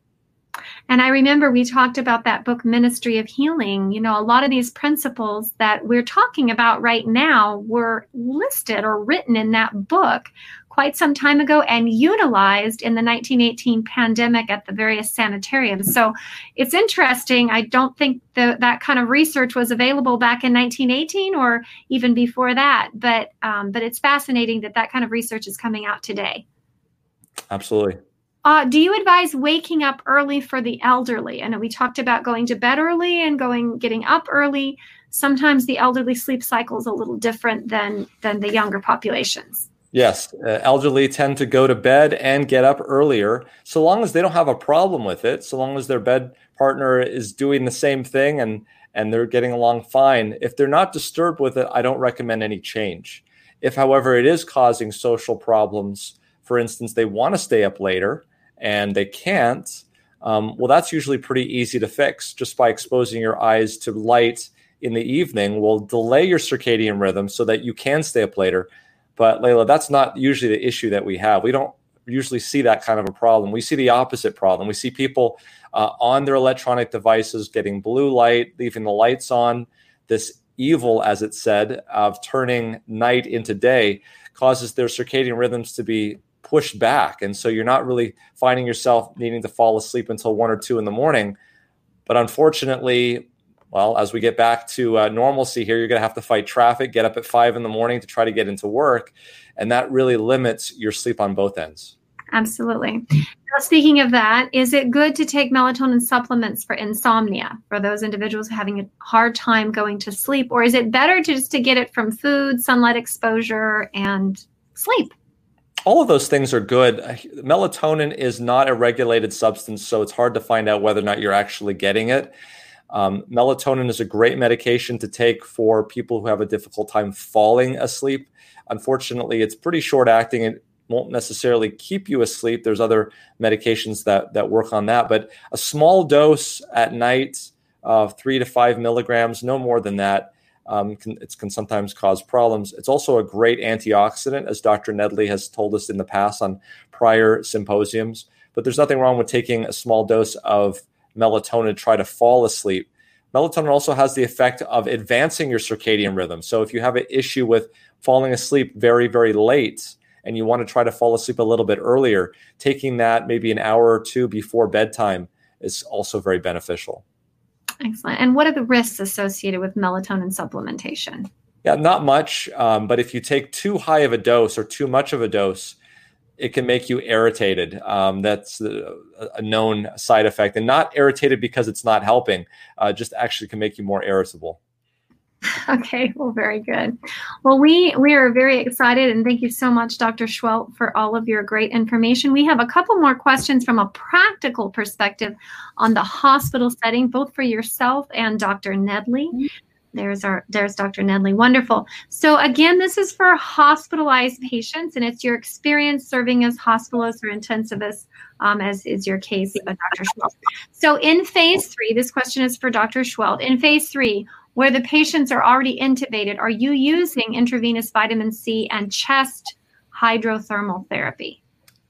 And I remember we talked about that book, Ministry of Healing. You know, a lot of these principles that we're talking about right now were listed or written in that book quite some time ago and utilized in the 1918 pandemic at the various sanitariums. So it's interesting. I don't think the, that kind of research was available back in 1918 or even before that, but um, but it's fascinating that that kind of research is coming out today. Absolutely. Uh, do you advise waking up early for the elderly? I know we talked about going to bed early and going getting up early. Sometimes the elderly sleep cycle is a little different than than the younger populations. Yes, uh, elderly tend to go to bed and get up earlier, so long as they don't have a problem with it. So long as their bed partner is doing the same thing and and they're getting along fine. If they're not disturbed with it, I don't recommend any change. If, however, it is causing social problems, for instance, they want to stay up later and they can't, um, well, that's usually pretty easy to fix just by exposing your eyes to light in the evening will delay your circadian rhythm so that you can stay up later. But Lela, that's not usually the issue that we have. We don't usually see that kind of a problem. We see the opposite problem. We see people uh, on their electronic devices getting blue light, leaving the lights on. This evil, as it said, of turning night into day causes their circadian rhythms to be pushed back. And so you're not really finding yourself needing to fall asleep until one or two in the morning. But unfortunately, well, as we get back to uh, normalcy here, you're going to have to fight traffic, get up at five in the morning to try to get into work. And that really limits your sleep on both ends. Absolutely. Now, speaking of that, is it good to take melatonin supplements for insomnia for those individuals having a hard time going to sleep, or is it better to just to get it from food, sunlight exposure, and sleep? all of those things are good. Melatonin is not a regulated substance, so it's hard to find out whether or not you're actually getting it. Um, melatonin is a great medication to take for people who have a difficult time falling asleep. Unfortunately, it's pretty short acting. It won't necessarily keep you asleep. There's other medications that that work on that, but a small dose at night of three to five milligrams, no more than that, um, can, it can sometimes cause problems. It's also a great antioxidant, as Dr. Nedley has told us in the past on prior symposiums. But there's nothing wrong with taking a small dose of melatonin to try to fall asleep. Melatonin also has the effect of advancing your circadian rhythm. So if you have an issue with falling asleep very, very late and you want to try to fall asleep a little bit earlier, taking that maybe an hour or two before bedtime is also very beneficial. Excellent. And what are the risks associated with melatonin supplementation? Yeah, not much. Um, but if you take too high of a dose or too much of a dose, it can make you irritated. Um, that's a, known side effect, and not irritated because it's not helping. Uh, just actually can make you more irritable. Okay, well, very good. Well, we we are very excited, and thank you so much, Dr. Seheult, for all of your great information. We have a couple more questions from a practical perspective on the hospital setting, both for yourself and Dr. Nedley. There's our there's Dr. Nedley. Wonderful. So again, this is for hospitalized patients, and it's your experience serving as hospitalist or intensivist, um, as is your case, uh, Dr. Seheult. So in phase three, this question is for Dr. Seheult. In phase three, where the patients are already intubated, are you using intravenous vitamin C and chest hydrothermal therapy?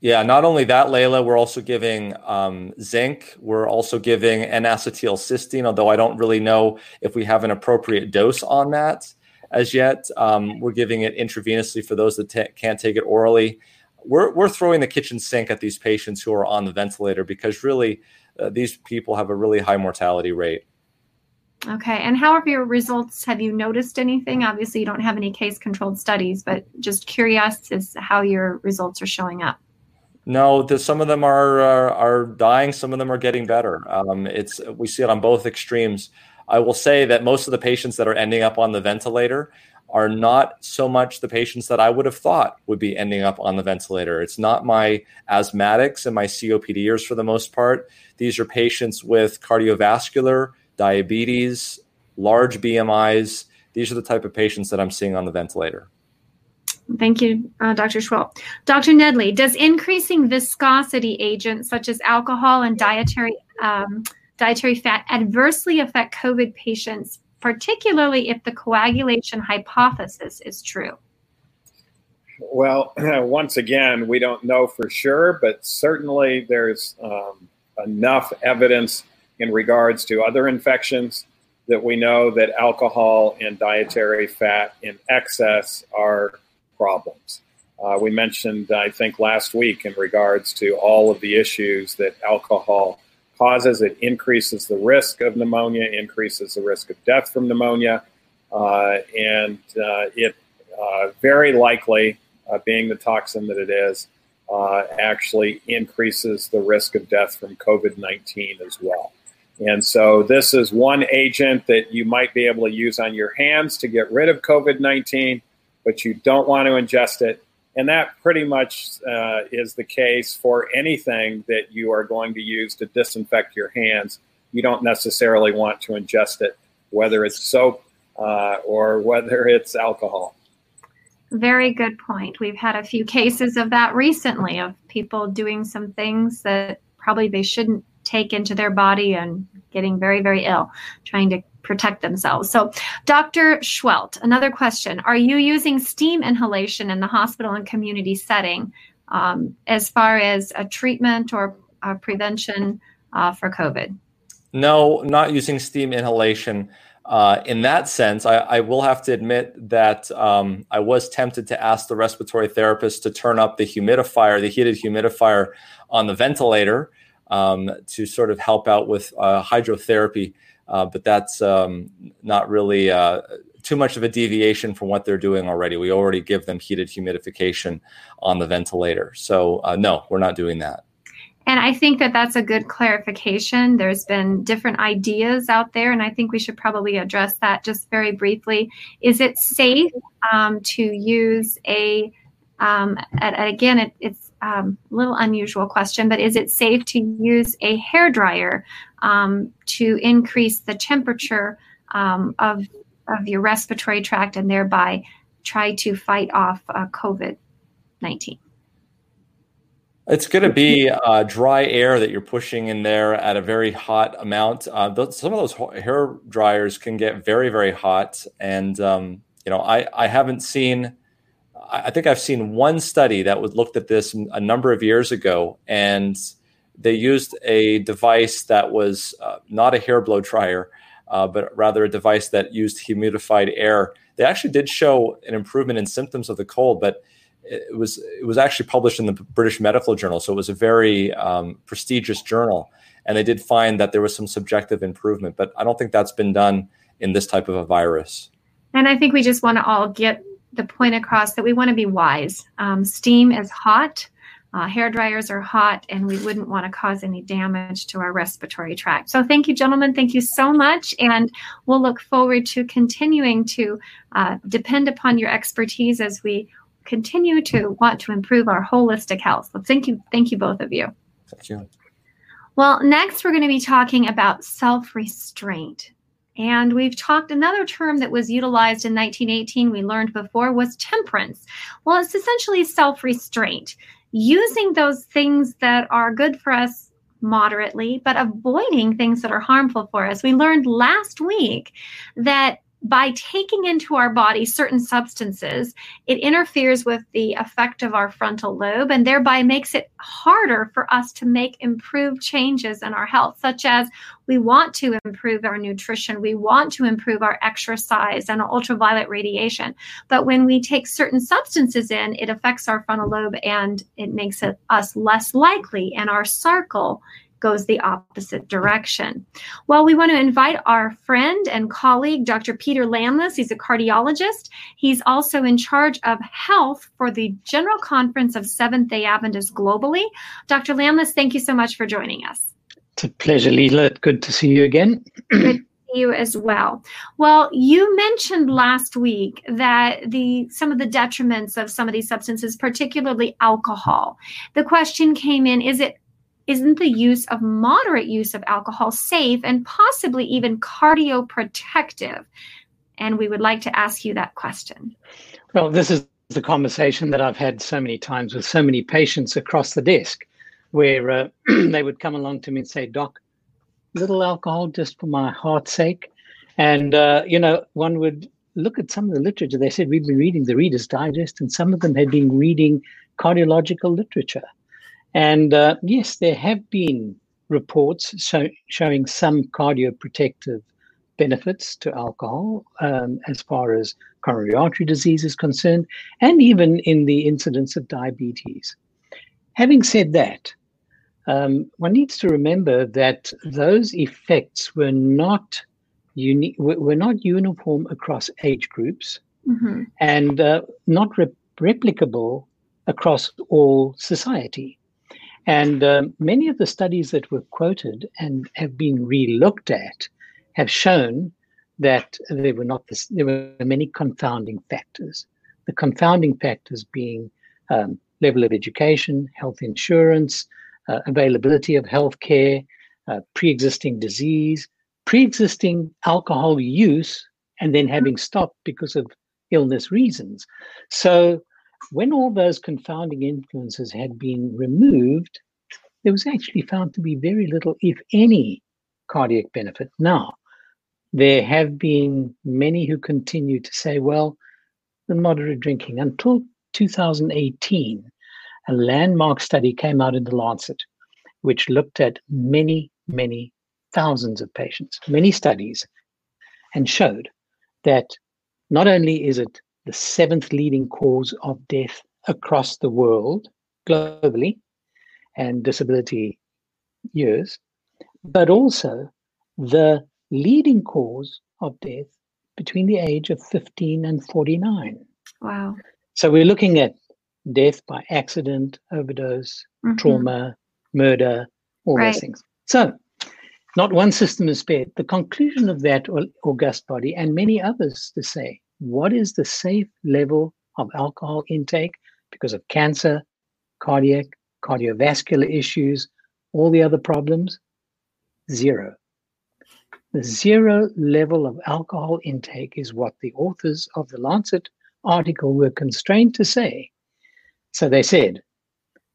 Yeah, not only that, Lela, we're also giving um, zinc. We're also giving N-acetylcysteine, although I don't really know if we have an appropriate dose on that as yet. Um, we're giving it intravenously for those that t- can't take it orally. We're, we're throwing the kitchen sink at these patients who are on the ventilator because really uh, these people have a really high mortality rate. Okay. And how have your results? Have you noticed anything? Obviously, you don't have any case controlled studies, but just curious as how your results are showing up. No, the, some of them are, are, are dying. Some of them are getting better. Um, it's we see it on both extremes. I will say that most of the patients that are ending up on the ventilator are not so much the patients that I would have thought would be ending up on the ventilator. It's not my asthmatics and my COPDers for the most part. These are patients with cardiovascular diabetes, large BMIs. These are the type of patients that I'm seeing on the ventilator. Thank you, uh, Dr. Seheult. Dr. Nedley, does increasing viscosity agents such as alcohol and dietary um, dietary fat adversely affect COVID patients, particularly if the coagulation hypothesis is true? Well, once again, we don't know for sure, but certainly there's um, enough evidence in regards to other infections that we know that alcohol and dietary fat in excess are problems. Uh, we mentioned, I think, last week in regards to all of the issues that alcohol causes. It increases the risk of pneumonia, increases the risk of death from pneumonia, uh, and uh, it uh, very likely, uh, being the toxin that it is, uh, actually increases the risk of death from COVID 19 as well. And so, this is one agent that you might be able to use on your hands to get rid of COVID 19, but you don't want to ingest it. And that pretty much uh, is the case for anything that you are going to use to disinfect your hands. You don't necessarily want to ingest it, whether it's soap uh, or whether it's alcohol. Very good point. We've had a few cases of that recently of people doing some things that probably they shouldn't take into their body and getting very, very ill, trying to protect themselves. So, Dr. Seheult, another question Are you using steam inhalation in the hospital and community setting um, as far as a treatment or a prevention uh, for COVID? No, not using steam inhalation. Uh, in that sense, I, I, will have to admit that um, I was tempted to ask the respiratory therapist to turn up the humidifier, the heated humidifier on the ventilator um, to sort of help out with uh, hydrotherapy. Uh, but that's um, not really uh, too much of a deviation from what they're doing already. We already give them heated humidification on the ventilator. So, uh, no, we're not doing that. And I think that that's a good clarification. There's been different ideas out there, and I think we should probably address that just very briefly. Is it safe um, to use a, um, again, it, it's um, a little unusual question, but is it safe to use a hair dryer um, to increase the temperature um, of, of your respiratory tract and thereby try to fight off uh, COVID 19? It's going to be uh, dry air that you're pushing in there at a very hot amount. Uh, those, some of those hair dryers can get very, very hot. And, um, you know, I, I haven't seen, I think I've seen one study that was looked at this a number of years ago. And they used a device that was uh, not a hair blow dryer, uh, but rather a device that used humidified air. They actually did show an improvement in symptoms of the cold, but it was it was actually published in the British Medical Journal, so it was a very um, prestigious journal, and they did find that there was some subjective improvement. But I don't think that's been done in this type of a virus. And I think we just want to all get the point across that we want to be wise. Um, steam is hot. Uh, hair dryers are hot, and we wouldn't want to cause any damage to our respiratory tract. So, thank you, gentlemen. Thank you so much. And we'll look forward to continuing to uh, depend upon your expertise as we continue to want to improve our holistic health. So thank you, thank you both of you. Thank you. Well, next we're going to be talking about self-restraint. And we've talked another term that was utilized in 1918 we learned before was temperance. Well, it's essentially self-restraint, using those things that are good for us moderately, but avoiding things that are harmful for us. We learned last week that by taking into our body certain substances, it interferes with the effect of our frontal lobe and thereby makes it harder for us to make improved changes in our health, such as we want to improve our nutrition, we want to improve our exercise and ultraviolet radiation. But when we take certain substances in, it affects our frontal lobe and it makes it, us less likely in our circle goes the opposite direction. Well, we want to invite our friend and colleague, Dr. Peter Landless. He's a cardiologist. He's also in charge of health for the General Conference of Seventh day Adventists globally. Dr. Landless, thank you so much for joining us. It's a pleasure, Lela. Good to see you again. Good to see you as well. Well, you mentioned last week that the some of the detriments of some of these substances, particularly alcohol. The question came in: Is it isn't the use of moderate use of alcohol safe and possibly even cardioprotective? And we would like to ask you that question. Well, this is the conversation that I've had so many times with so many patients across the desk, where uh, they would come along to me and say, Doc, little alcohol just for my heart's sake. And, uh, you know, one would look at some of the literature. They said we've been reading the Reader's Digest, and some of them had been reading cardiological literature. And uh, yes, there have been reports show, showing some cardioprotective benefits to alcohol um, as far as coronary artery disease is concerned, and even in the incidence of diabetes. Having said that, um, one needs to remember that those effects were not uni- were not uniform across age groups mm-hmm. and uh, not re- replicable across all society. And um, many of the studies that were quoted and have been re-looked at have shown that there were not this, there were many confounding factors. The confounding factors being um, level of education, health insurance, uh, availability of health care, uh, pre-existing disease, pre-existing alcohol use, and then having stopped because of illness reasons. So when all those confounding influences had been removed, there was actually found to be very little, if any, cardiac benefit. Now, there have been many who continue to say, well, the moderate drinking. Until 2018, a landmark study came out in the Lancet, which looked at many, many thousands of patients, many studies, and showed that not only is it the seventh leading cause of death across the world, globally, and disability years, but also the leading cause of death between the age of 15 and 49. Wow. So we're looking at death by accident, overdose, mm-hmm. trauma, murder, all right. those things. So not one system is spared. The conclusion of that august body and many others to say, what is the safe level of alcohol intake because of cancer, cardiac, cardiovascular issues, all the other problems? Zero. The zero level of alcohol intake is what the authors of the Lancet article were constrained to say. So they said,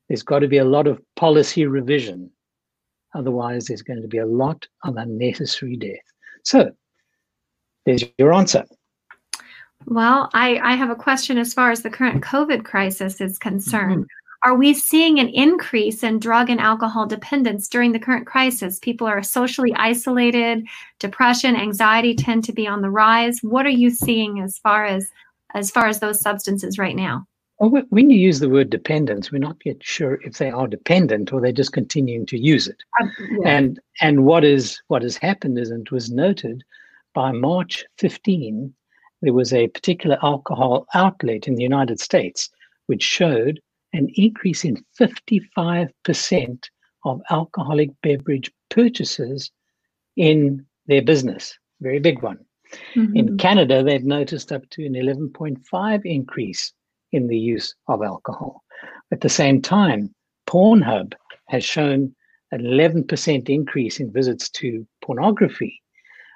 there's got to be a lot of policy revision. Otherwise, there's going to be a lot of unnecessary death. So there's your answer. Well, I, I have a question as far as the current COVID crisis is concerned. Mm-hmm. Are we seeing an increase in drug and alcohol dependence during the current crisis? People are socially isolated, depression, anxiety tend to be on the rise. What are you seeing as far as as far as those substances right now? Well, when you use the word dependence, we're not yet sure if they are dependent or they're just continuing to use it. Um, yeah. And and what is what has happened is, and it was noted by March 15, there was a particular alcohol outlet in the United States which showed an increase in 55% of alcoholic beverage purchases in their business. Very big one. Mm-hmm. In Canada, they've noticed up to an 11.5 increase in the use of alcohol. At the same time, Pornhub has shown an 11% increase in visits to pornography.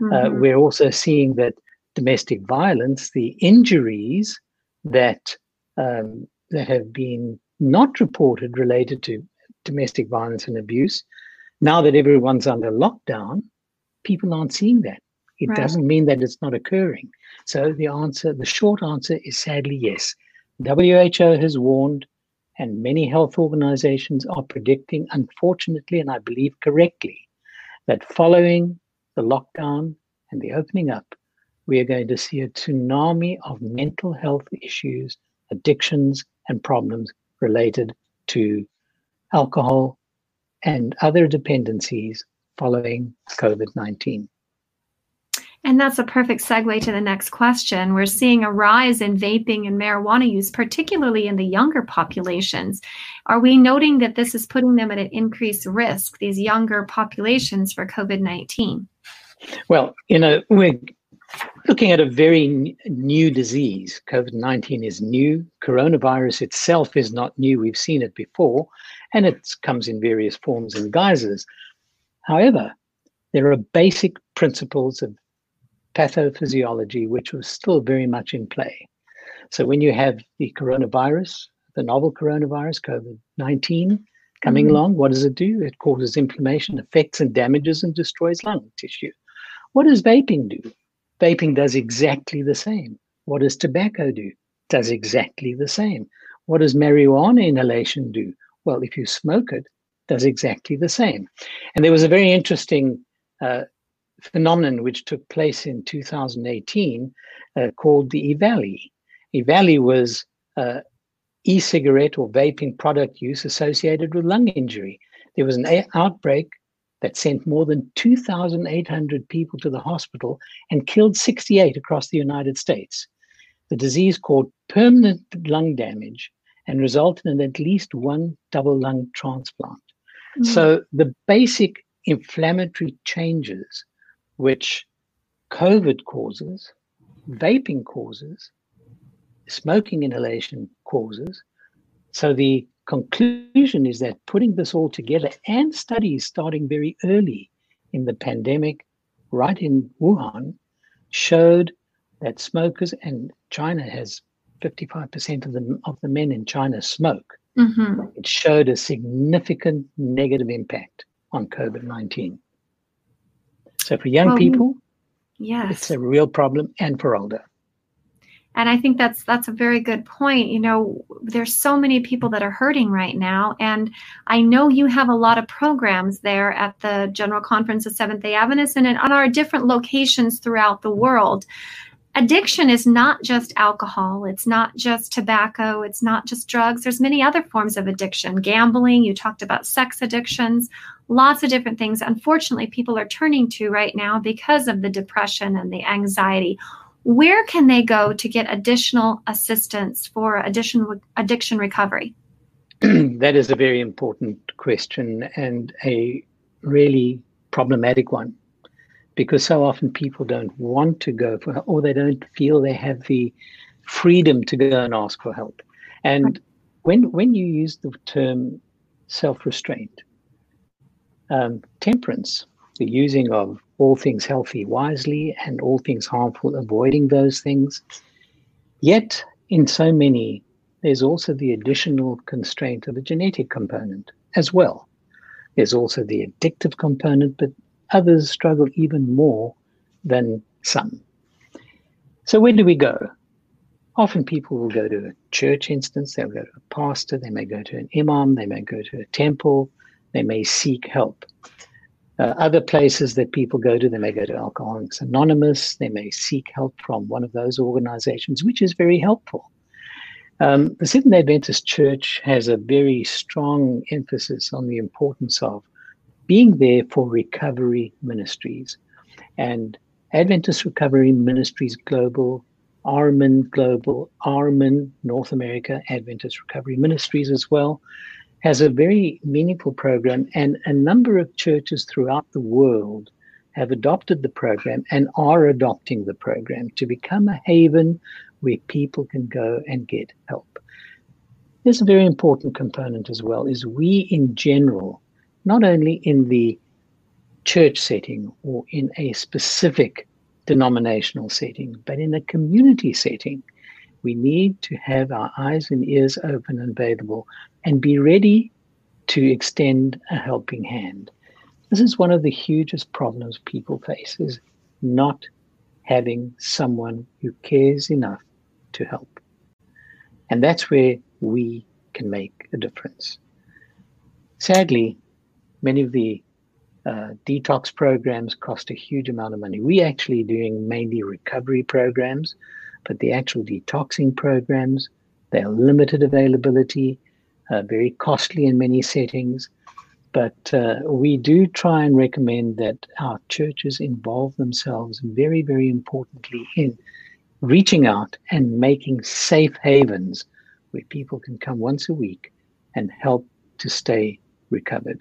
Uh, mm-hmm. Uh, we're also seeing that domestic violence, the injuries that um, that have been not reported related to domestic violence and abuse, now that everyone's under lockdown, people aren't seeing that. It right. doesn't mean that it's not occurring. So the answer, the short answer is sadly yes. WHO has warned, and many health organizations are predicting, unfortunately, and I believe correctly, that following the lockdown and the opening up, we are going to see a tsunami of mental health issues, addictions, and problems related to alcohol and other dependencies following COVID 19. And that's a perfect segue to the next question. We're seeing a rise in vaping and marijuana use, particularly in the younger populations. Are we noting that this is putting them at an increased risk, these younger populations, for COVID 19? Well, you know, we're looking at a very new disease. COVID 19 is new. Coronavirus itself is not new. We've seen it before, and it comes in various forms and guises. However, there are basic principles of pathophysiology, which was still very much in play. So when you have the coronavirus, the novel coronavirus, COVID 19, coming mm-hmm. along, what does it do? It causes inflammation, affects and damages and destroys lung tissue. What does vaping do? Vaping does exactly the same. What does tobacco do? Does exactly the same. What does marijuana inhalation do? Well, if you smoke it, does exactly the same. And there was a very interesting uh, phenomenon which took place in 2018 uh, called the EVALI. EVALI was uh, e-cigarette or vaping product use associated with lung injury. There was an outbreak that sent more than 2,800 people to the hospital and killed 68 across the United States. The disease caused permanent lung damage and resulted in at least one double lung transplant. Mm. So the basic inflammatory changes which COVID causes, vaping causes, smoking inhalation causes. So the conclusion is that putting this all together and studies starting very early in the pandemic, right in Wuhan, showed that smokers and China has 55% of the of the men in China smoke. Mm-hmm. It showed a significant negative impact on COVID 19. So for young people, yes. it's a real problem, and for older and i think that's that's a very good point. You know there's so many people that are hurting right now and i know you have a lot of programs there at the general conference of seventh day adventists and on our different locations throughout the world. Addiction is not just alcohol. It's not just tobacco. It's not just drugs. There's many other forms of addiction. Gambling you talked about sex addictions lots of different things. Unfortunately people are turning to right now because of the depression and the anxiety where can they go to get additional assistance for addition, addiction recovery? that is a very important question and a really problematic one because so often people don't want to go for help or they don't feel they have the freedom to go and ask for help. And when when you use the term self-restraint, um, temperance, the using of all things healthy wisely and all things harmful avoiding those things. Yet, in so many, there's also the additional constraint of a genetic component as well. There's also the addictive component, but others struggle even more than some. So, where do we go? Often people will go to a church instance, they'll go to a pastor, they may go to an imam, they may go to a temple, they may seek help. Uh, other places that people go to, they may go to Alcoholics Anonymous, they may seek help from one of those organizations, which is very helpful. Um, the Seventh Adventist Church has a very strong emphasis on the importance of being there for recovery ministries. And Adventist Recovery Ministries Global, ARMin Global, ARMin North America, Adventist Recovery Ministries as well, has a very meaningful program, and a number of churches throughout the world have adopted the program and are adopting the program to become a haven where people can go and get help. There's a very important component as well is we in general, not only in the church setting or in a specific denominational setting, but in a community setting, we need to have our eyes and ears open and available and be ready to extend a helping hand. This is one of the hugest problems people face is not having someone who cares enough to help. And that's where we can make a difference. Sadly, many of the uh, detox programs cost a huge amount of money. We're actually doing mainly recovery programs, but the actual detoxing programs, they're limited availability uh, very costly in many settings. But uh, we do try and recommend that our churches involve themselves very, very importantly in reaching out and making safe havens where people can come once a week and help to stay recovered.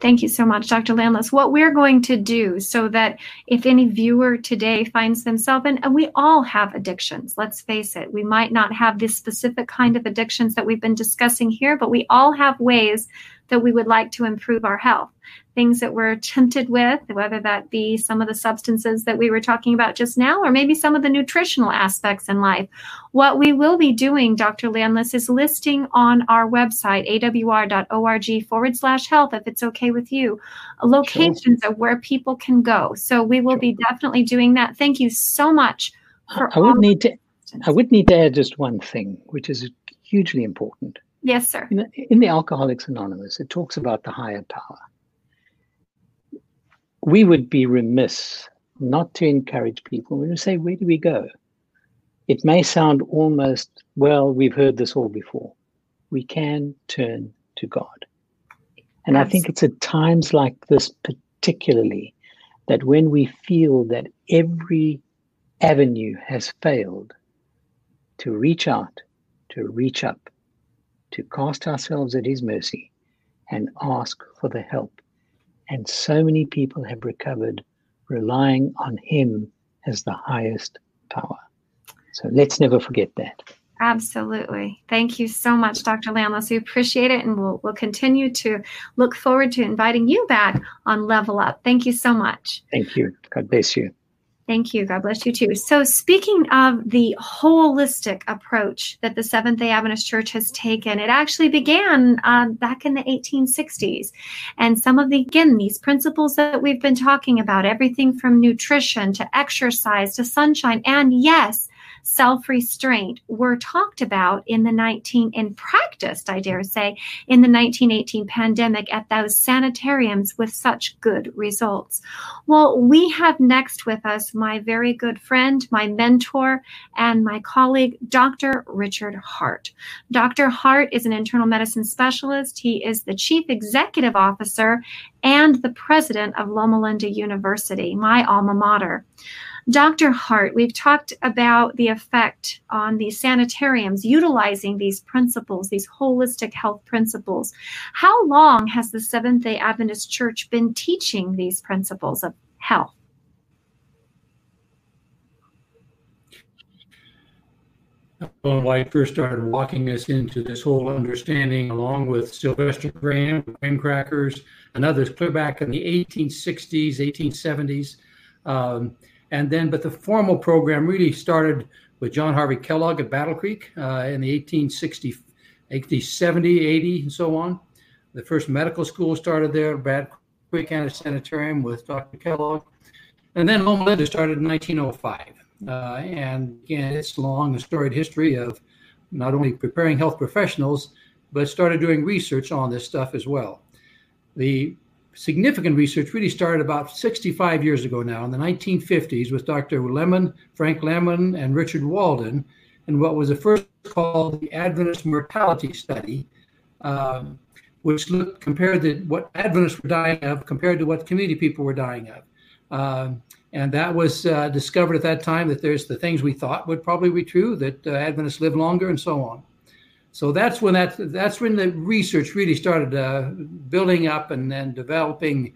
Thank you so much, Dr. Landless. What we're going to do so that if any viewer today finds themselves, and, and we all have addictions, let's face it, we might not have this specific kind of addictions that we've been discussing here, but we all have ways that we would like to improve our health. things that we're tempted with, whether that be some of the substances that we were talking about just now, or maybe some of the nutritional aspects in life. What we will be doing, Dr. Landless, is listing on our website, awr.org forward slash health, if it's okay with you, locations sure. of where people can go. So we will sure. be definitely doing that. Thank you so much. I would need to. I would need to add just one thing, which is hugely important. Yes, sir. In, in the Alcoholics Anonymous, it talks about the higher power. We would be remiss not to encourage people. We would say, where do we go? It may sound almost, well, we've heard this all before. We can turn to God. And I think it's at times like this, particularly, that when we feel that every avenue has failed, to reach out, to reach up, to cast ourselves at His mercy and ask for the help. And so many people have recovered relying on Him as the highest power. So let's never forget that. Absolutely. Thank you so much, Dr. Landless. We appreciate it, and we'll, we'll continue to look forward to inviting you back on Level Up. Thank you so much. Thank you. God bless you. Thank you. God bless you too. So, speaking of the holistic approach that the Seventh day Adventist Church has taken, it actually began uh, back in the 1860s. And some of the, again, these principles that we've been talking about everything from nutrition to exercise to sunshine, and yes, self restraint were talked about in the 19 and practiced, I dare say, in the 1918 pandemic at those sanitariums with such good results. Well, we have next with us my very good friend, my mentor, and my colleague, Dr. Richard Hart. Dr. Hart is an internal medicine specialist. He is the chief executive officer and the president of Loma Linda University, my alma mater. Dr. Hart, we've talked about the effect on these sanitariums utilizing these principles, these holistic health principles. How long has the Seventh day Adventist Church been teaching these principles of health? Ellen White first started walking us into this whole understanding, along with Sylvester Graham, graham crackers, and others, clear back in the 1860s, 1870s. Um, and then, but the formal program really started with John Harvey Kellogg at Battle Creek uh, in the 1860, 1870, 80, and so on. The first medical school started there at Battle Creek Anti Sanitarium with Dr. Kellogg. And then Loma Linda started in 1905. Uh, and again, it's a long and storied history of not only preparing health professionals, but started doing research on this stuff as well. The significant research really started about 65 years ago now in the 1950s with Dr. Lemon, Frank Lemon, and Richard Walden, and what was the first called the Adventist Mortality Study, um, which looked compared to what Adventists were dying of compared to what community people were dying of. Um, and that was uh, discovered at that time that there's the things we thought would probably be true that uh, Adventists live longer and so on. So that's when that that's when the research really started uh, building up and then developing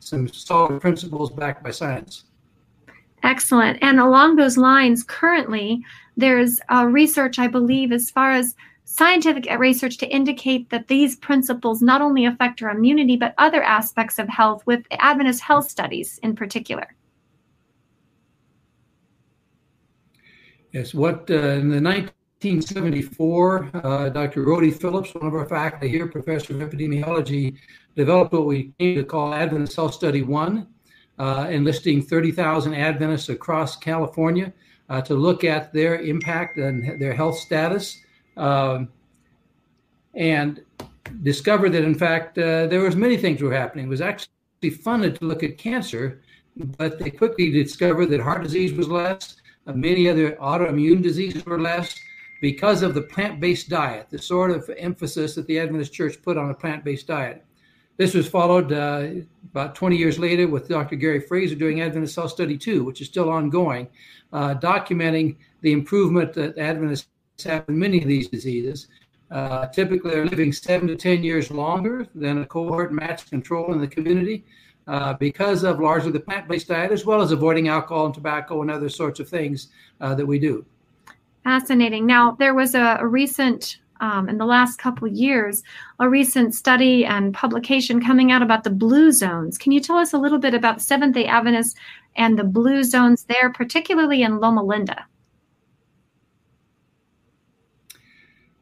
some solid principles backed by science. Excellent. And along those lines, currently there's research, I believe, as far as scientific research to indicate that these principles not only affect our immunity but other aspects of health, with Adventist health studies in particular. Yes, what uh, in the 19 1974, uh, Dr. Rhodey Phillips, one of our faculty here, professor of epidemiology, developed what we came to call Adventist Health Study 1, uh, enlisting 30,000 Adventists across California uh, to look at their impact and their health status. Um, and discovered that, in fact, uh, there was many things were happening. It was actually funded to look at cancer, but they quickly discovered that heart disease was less, uh, many other autoimmune diseases were less, because of the plant based diet, the sort of emphasis that the Adventist Church put on a plant based diet. This was followed uh, about 20 years later with Dr. Gary Fraser doing Adventist Health Study 2, which is still ongoing, uh, documenting the improvement that Adventists have in many of these diseases. Uh, typically, they're living seven to 10 years longer than a cohort matched control in the community uh, because of largely the plant based diet, as well as avoiding alcohol and tobacco and other sorts of things uh, that we do. Fascinating. Now, there was a, a recent um, in the last couple years a recent study and publication coming out about the blue zones. Can you tell us a little bit about Seventh day Adventists and the blue zones there, particularly in Loma Linda?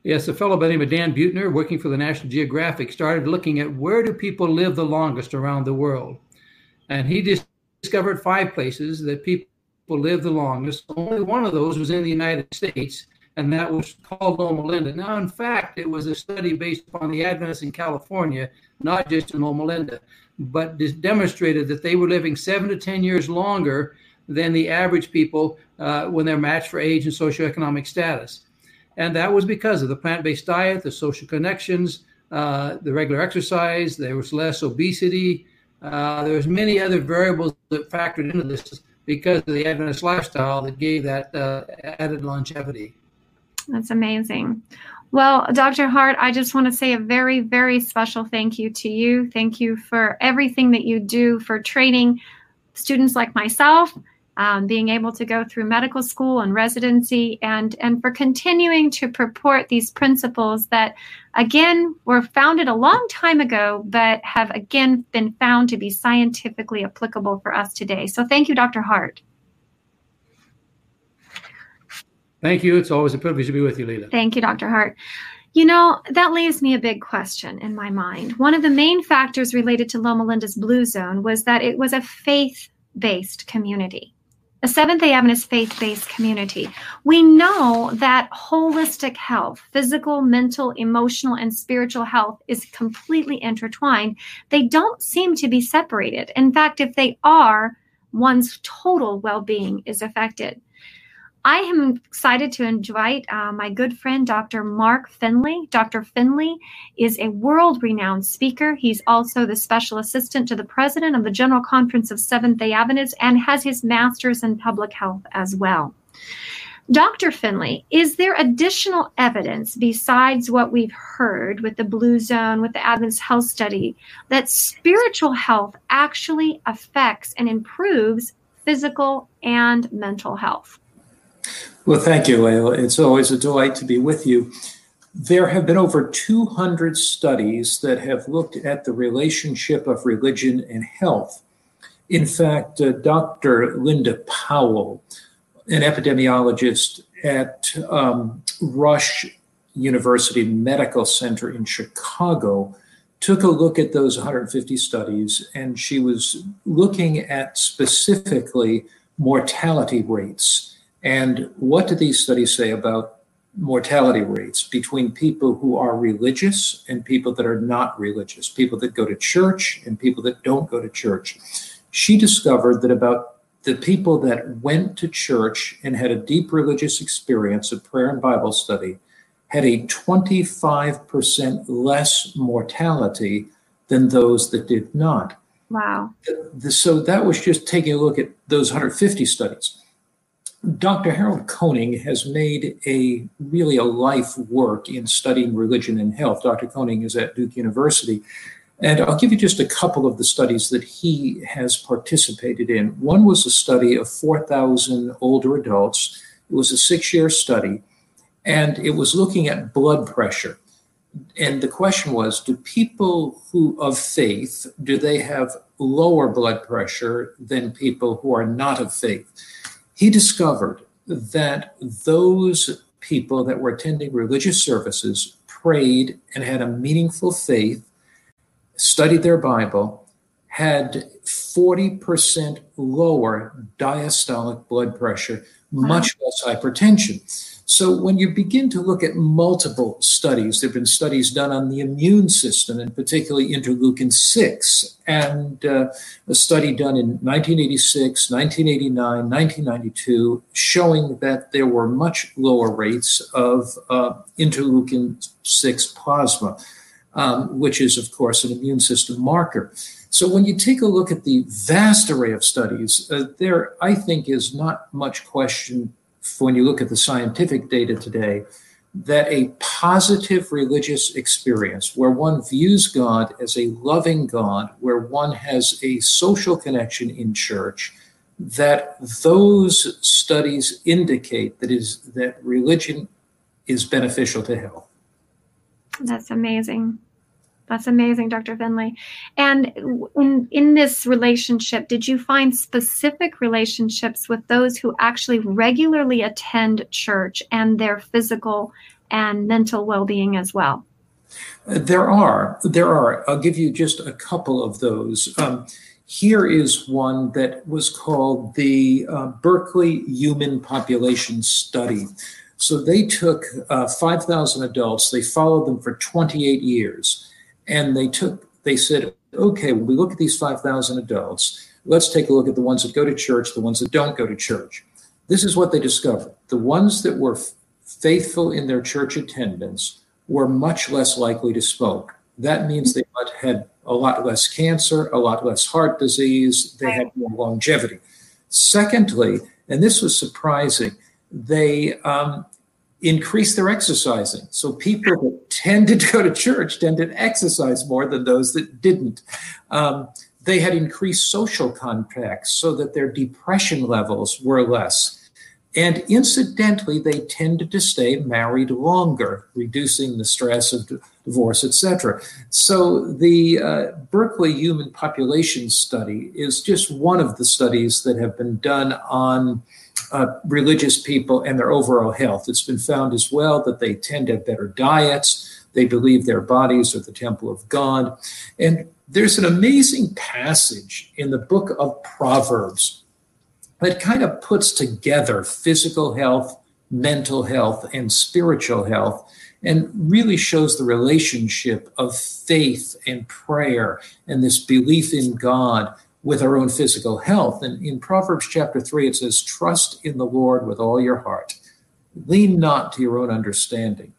Yes, a fellow by the name of Dan Buettner working for the National Geographic, started looking at where do people live the longest around the world. And he discovered five places that people live the longest. Only one of those was in the United States, and that was called Loma Linda. Now, in fact, it was a study based upon the Adventists in California, not just in Loma Linda, but demonstrated that they were living seven to 10 years longer than the average people uh, when they're matched for age and socioeconomic status. And that was because of the plant based diet, the social connections, uh, the regular exercise, there was less obesity. Uh, there was many other variables that factored into this because of the Adventist lifestyle that gave that uh, added longevity. That's amazing. Well, Dr. Hart, I just want to say a very, very special thank you to you. Thank you for everything that you do for training students like myself um, being able to go through medical school and residency, and, and for continuing to purport these principles that, again, were founded a long time ago, but have again been found to be scientifically applicable for us today. So thank you, Dr. Hart. Thank you. It's always a privilege to be with you, Lela. Thank you, Dr. Hart. You know, that leaves me a big question in my mind. One of the main factors related to Loma Linda's Blue Zone was that it was a faith based community a Seventh day Adventist faith based community. We know that holistic health, physical, mental, emotional, and spiritual health is completely intertwined. They don't seem to be separated. In fact, if they are, one's total well being is affected. I am excited to invite uh, my good friend, Dr. Mark Finley. Dr. Finley is a world renowned speaker. He's also the special assistant to the president of the General Conference of Seventh day Adventists and has his master's in public health as well. Dr. Finley, is there additional evidence besides what we've heard with the Blue Zone, with the Adventist Health Study, that spiritual health actually affects and improves physical and mental health? Well, thank you, Lela. It's always a delight to be with you. There have been over 200 studies that have looked at the relationship of religion and health. In fact, uh, Dr. Lynda Powell, an epidemiologist at um, Rush University Medical Center in Chicago, took a look at those 150 studies and she was looking at specifically mortality rates and what do these studies say about mortality rates between people who are religious and people that are not religious, people that go to church and people that don't go to church? She discovered that about the people that went to church and had a deep religious experience of prayer and Bible study had a 25% less mortality than those that did not. Wow. So that was just taking a look at those 150 studies. Dr. Harold Koenig has made a really a life work in studying religion and health. Dr. Koenig is at Duke University. And I'll give you just a couple of the studies that he has participated in. One was a study of 4,000 older adults. It was a six year study, and it was looking at blood pressure. And the question was do people who of faith do they have lower blood pressure than people who are not of faith? He discovered that those people that were attending religious services prayed and had a meaningful faith, studied their Bible, had 40% lower diastolic blood pressure, much less hypertension. So when you begin to look at multiple studies, there have been studies done on the immune system, and particularly interleukin 6, and uh, a study done in 1986, 1989, 1992, showing that there were much lower rates of uh, interleukin 6 plasma, um, which is, of course, an immune system marker. So when you take a look at the vast array of studies, uh, there, I think, is not much question when you look at the scientific data today, that a positive religious experience where one views God as a loving God, where one has a social connection in church, that those studies indicate that is that religion is beneficial to health. That's amazing. That's amazing, Dr. Finley. And in, in this relationship, did you find specific relationships with those who actually regularly attend church and their physical and mental well being as well? There are. There are. I'll give you just a couple of those. Um, here is one that was called the uh, Berkeley Human Population Study. So they took uh, 5,000 adults, they followed them for 28 years, and they took, they said, okay, when we look at these 5,000 adults, let's take a look at the ones that go to church, the ones that don't go to church. This is what they discovered. The ones that were faithful in their church attendance were much less likely to smoke. That means they had a lot less cancer, a lot less heart disease, they had more longevity. Secondly, and this was surprising, they um, increased their exercising. So people that tended to go to church tended to exercise more than those that didn't. Um, they had increased social contacts so that their depression levels were less. And incidentally, they tended to stay married longer, reducing the stress of divorce, etc. So the uh, Berkeley Human Population Study is just one of the studies that have been done on uh, religious people and their overall health. It's been found as well that they tend to have better diets. They believe their bodies are the temple of God. And there's an amazing passage in the book of Proverbs that kind of puts together physical health, mental health, and spiritual health, and really shows the relationship of faith and prayer and this belief in God with our own physical health. And in Proverbs chapter 3, it says, Trust in the Lord with all your heart, lean not to your own understanding.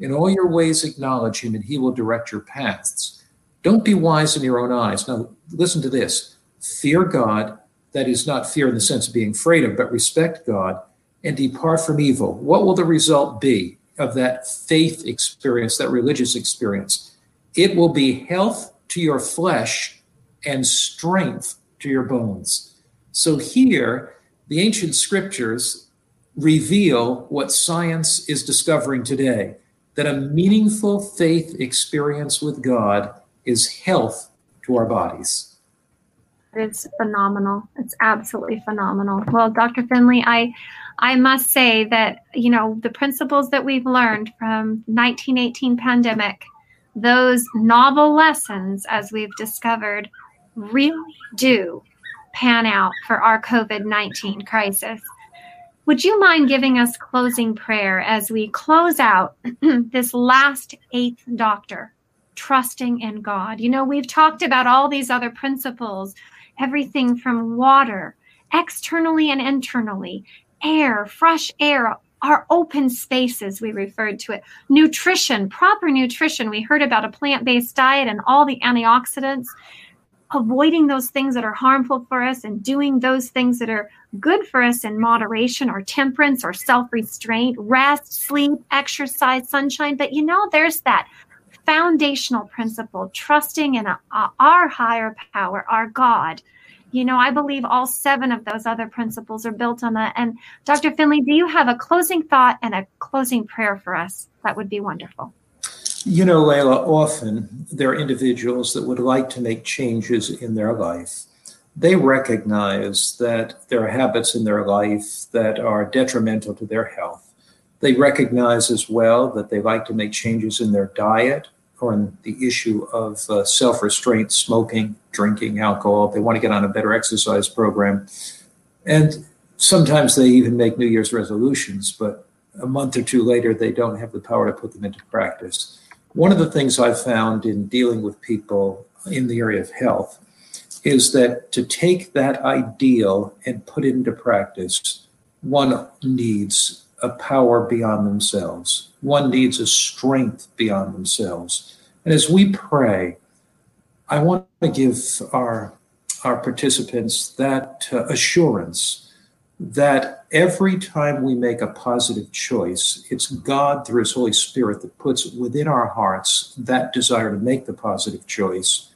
In all your ways, acknowledge him, and he will direct your paths. Don't be wise in your own eyes. Now, listen to this fear God that is not fear in the sense of being afraid of, but respect God and depart from evil. What will the result be of that faith experience, that religious experience? It will be health to your flesh and strength to your bones. So here, the ancient scriptures reveal what science is discovering today that a meaningful faith experience with God is health to our bodies. It's phenomenal. It's absolutely phenomenal. Well, Dr. Finley, I I must say that, you know, the principles that we've learned from 1918 pandemic, those novel lessons as we've discovered really do pan out for our COVID-19 crisis. Would you mind giving us closing prayer as we close out this last eighth doctor, trusting in God? You know, we've talked about all these other principles everything from water, externally and internally, air, fresh air, our open spaces, we referred to it, nutrition, proper nutrition. We heard about a plant based diet and all the antioxidants, avoiding those things that are harmful for us and doing those things that are good for us in moderation or temperance or self restraint, rest, sleep, exercise, sunshine. But you know, there's that foundational principle, trusting in a, a, our higher power, our God. You know, I believe all seven of those other principles are built on that. And Dr. Finley, do you have a closing thought and a closing prayer for us? That would be wonderful. You know, Lela, often there are individuals that would like to make changes in their life. They recognize that there are habits in their life that are detrimental to their health they recognize as well that they like to make changes in their diet or in the issue of uh, self restraint, smoking, drinking, alcohol. They want to get on a better exercise program. And sometimes they even make New Year's resolutions, but a month or two later, they don't have the power to put them into practice. One of the things I've found in dealing with people in the area of health is that to take that ideal and put it into practice, one needs a power beyond themselves. One needs a strength beyond themselves. And as we pray, I want to give our, our participants that uh, assurance that every time we make a positive choice, it's God through His Holy Spirit that puts within our hearts that desire to make the positive choice.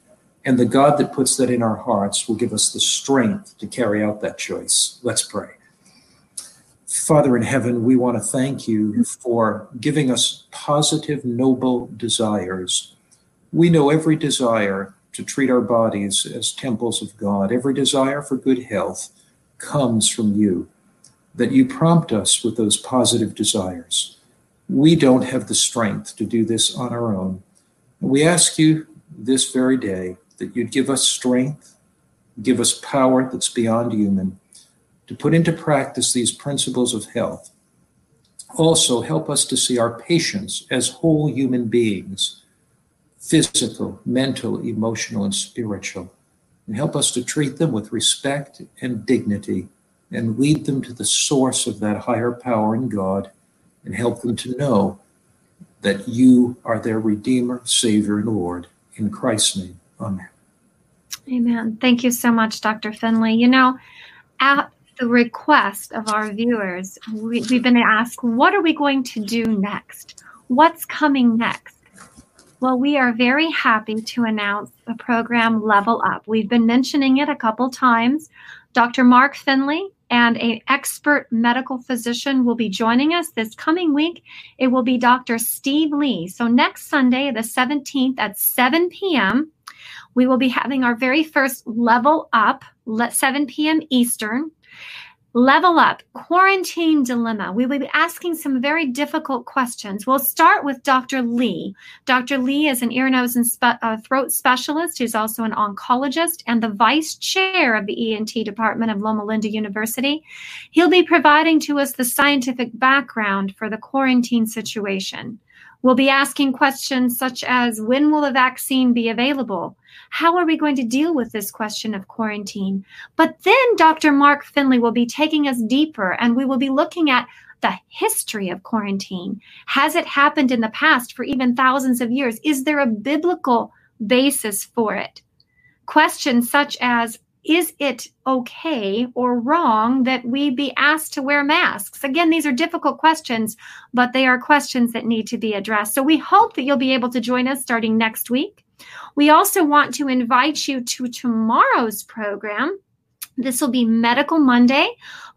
And the God that puts that in our hearts will give us the strength to carry out that choice. Let's pray. Father in heaven, we want to thank you for giving us positive, noble desires. We know every desire to treat our bodies as temples of God, every desire for good health comes from you, that you prompt us with those positive desires. We don't have the strength to do this on our own. We ask you this very day that you'd give us strength, give us power that's beyond human to put into practice these principles of health. Also, help us to see our patients as whole human beings physical, mental, emotional, and spiritual. And help us to treat them with respect and dignity and lead them to the source of that higher power in God and help them to know that you are their Redeemer, Savior, and Lord. In Christ's name, Amen. Amen. Thank you so much, Dr. Finley. You know, at the request of our viewers, we, we've been asked, what are we going to do next? What's coming next? Well, we are very happy to announce the program Level Up. We've been mentioning it a couple times. Dr. Mark Finley and an expert medical physician will be joining us this coming week. It will be Dr. Steve Lee. So next Sunday, the 17th at 7 p.m., we will be having our very first level up, 7 p.m. Eastern. Level up, quarantine dilemma. We will be asking some very difficult questions. We'll start with Dr. Lee. Dr. Lee is an ear, nose, and spe- uh, throat specialist who's also an oncologist and the vice chair of the ENT department of Loma Linda University. He'll be providing to us the scientific background for the quarantine situation. We'll be asking questions such as when will a vaccine be available? How are we going to deal with this question of quarantine? But then Dr. Mark Finley will be taking us deeper and we will be looking at the history of quarantine. Has it happened in the past for even thousands of years? Is there a biblical basis for it? Questions such as is it okay or wrong that we be asked to wear masks? Again, these are difficult questions, but they are questions that need to be addressed. So we hope that you'll be able to join us starting next week. We also want to invite you to tomorrow's program. This will be Medical Monday,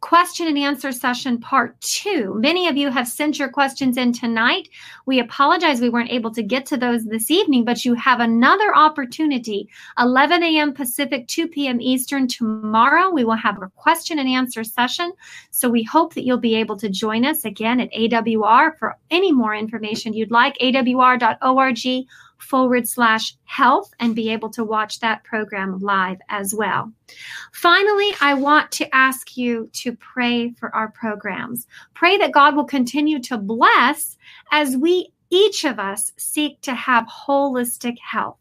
question and answer session part two. Many of you have sent your questions in tonight. We apologize we weren't able to get to those this evening, but you have another opportunity 11 a.m. Pacific, 2 p.m. Eastern tomorrow. We will have a question and answer session. So we hope that you'll be able to join us again at AWR for any more information you'd like. AWR.org forward slash health and be able to watch that program live as well. Finally, I want to ask you to pray for our programs. Pray that God will continue to bless as we, each of us, seek to have holistic health.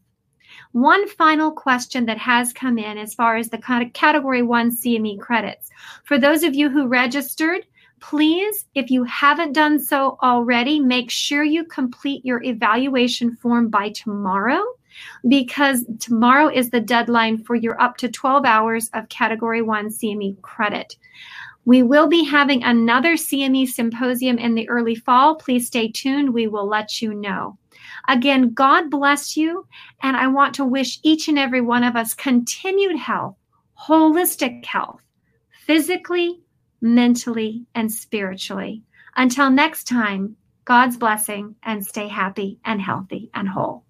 One final question that has come in as far as the category one CME credits. For those of you who registered, Please, if you haven't done so already, make sure you complete your evaluation form by tomorrow because tomorrow is the deadline for your up to 12 hours of Category 1 CME credit. We will be having another CME symposium in the early fall. Please stay tuned. We will let you know. Again, God bless you. And I want to wish each and every one of us continued health, holistic health, physically, mentally, and spiritually. Until next time, God's blessing and stay happy and healthy and whole.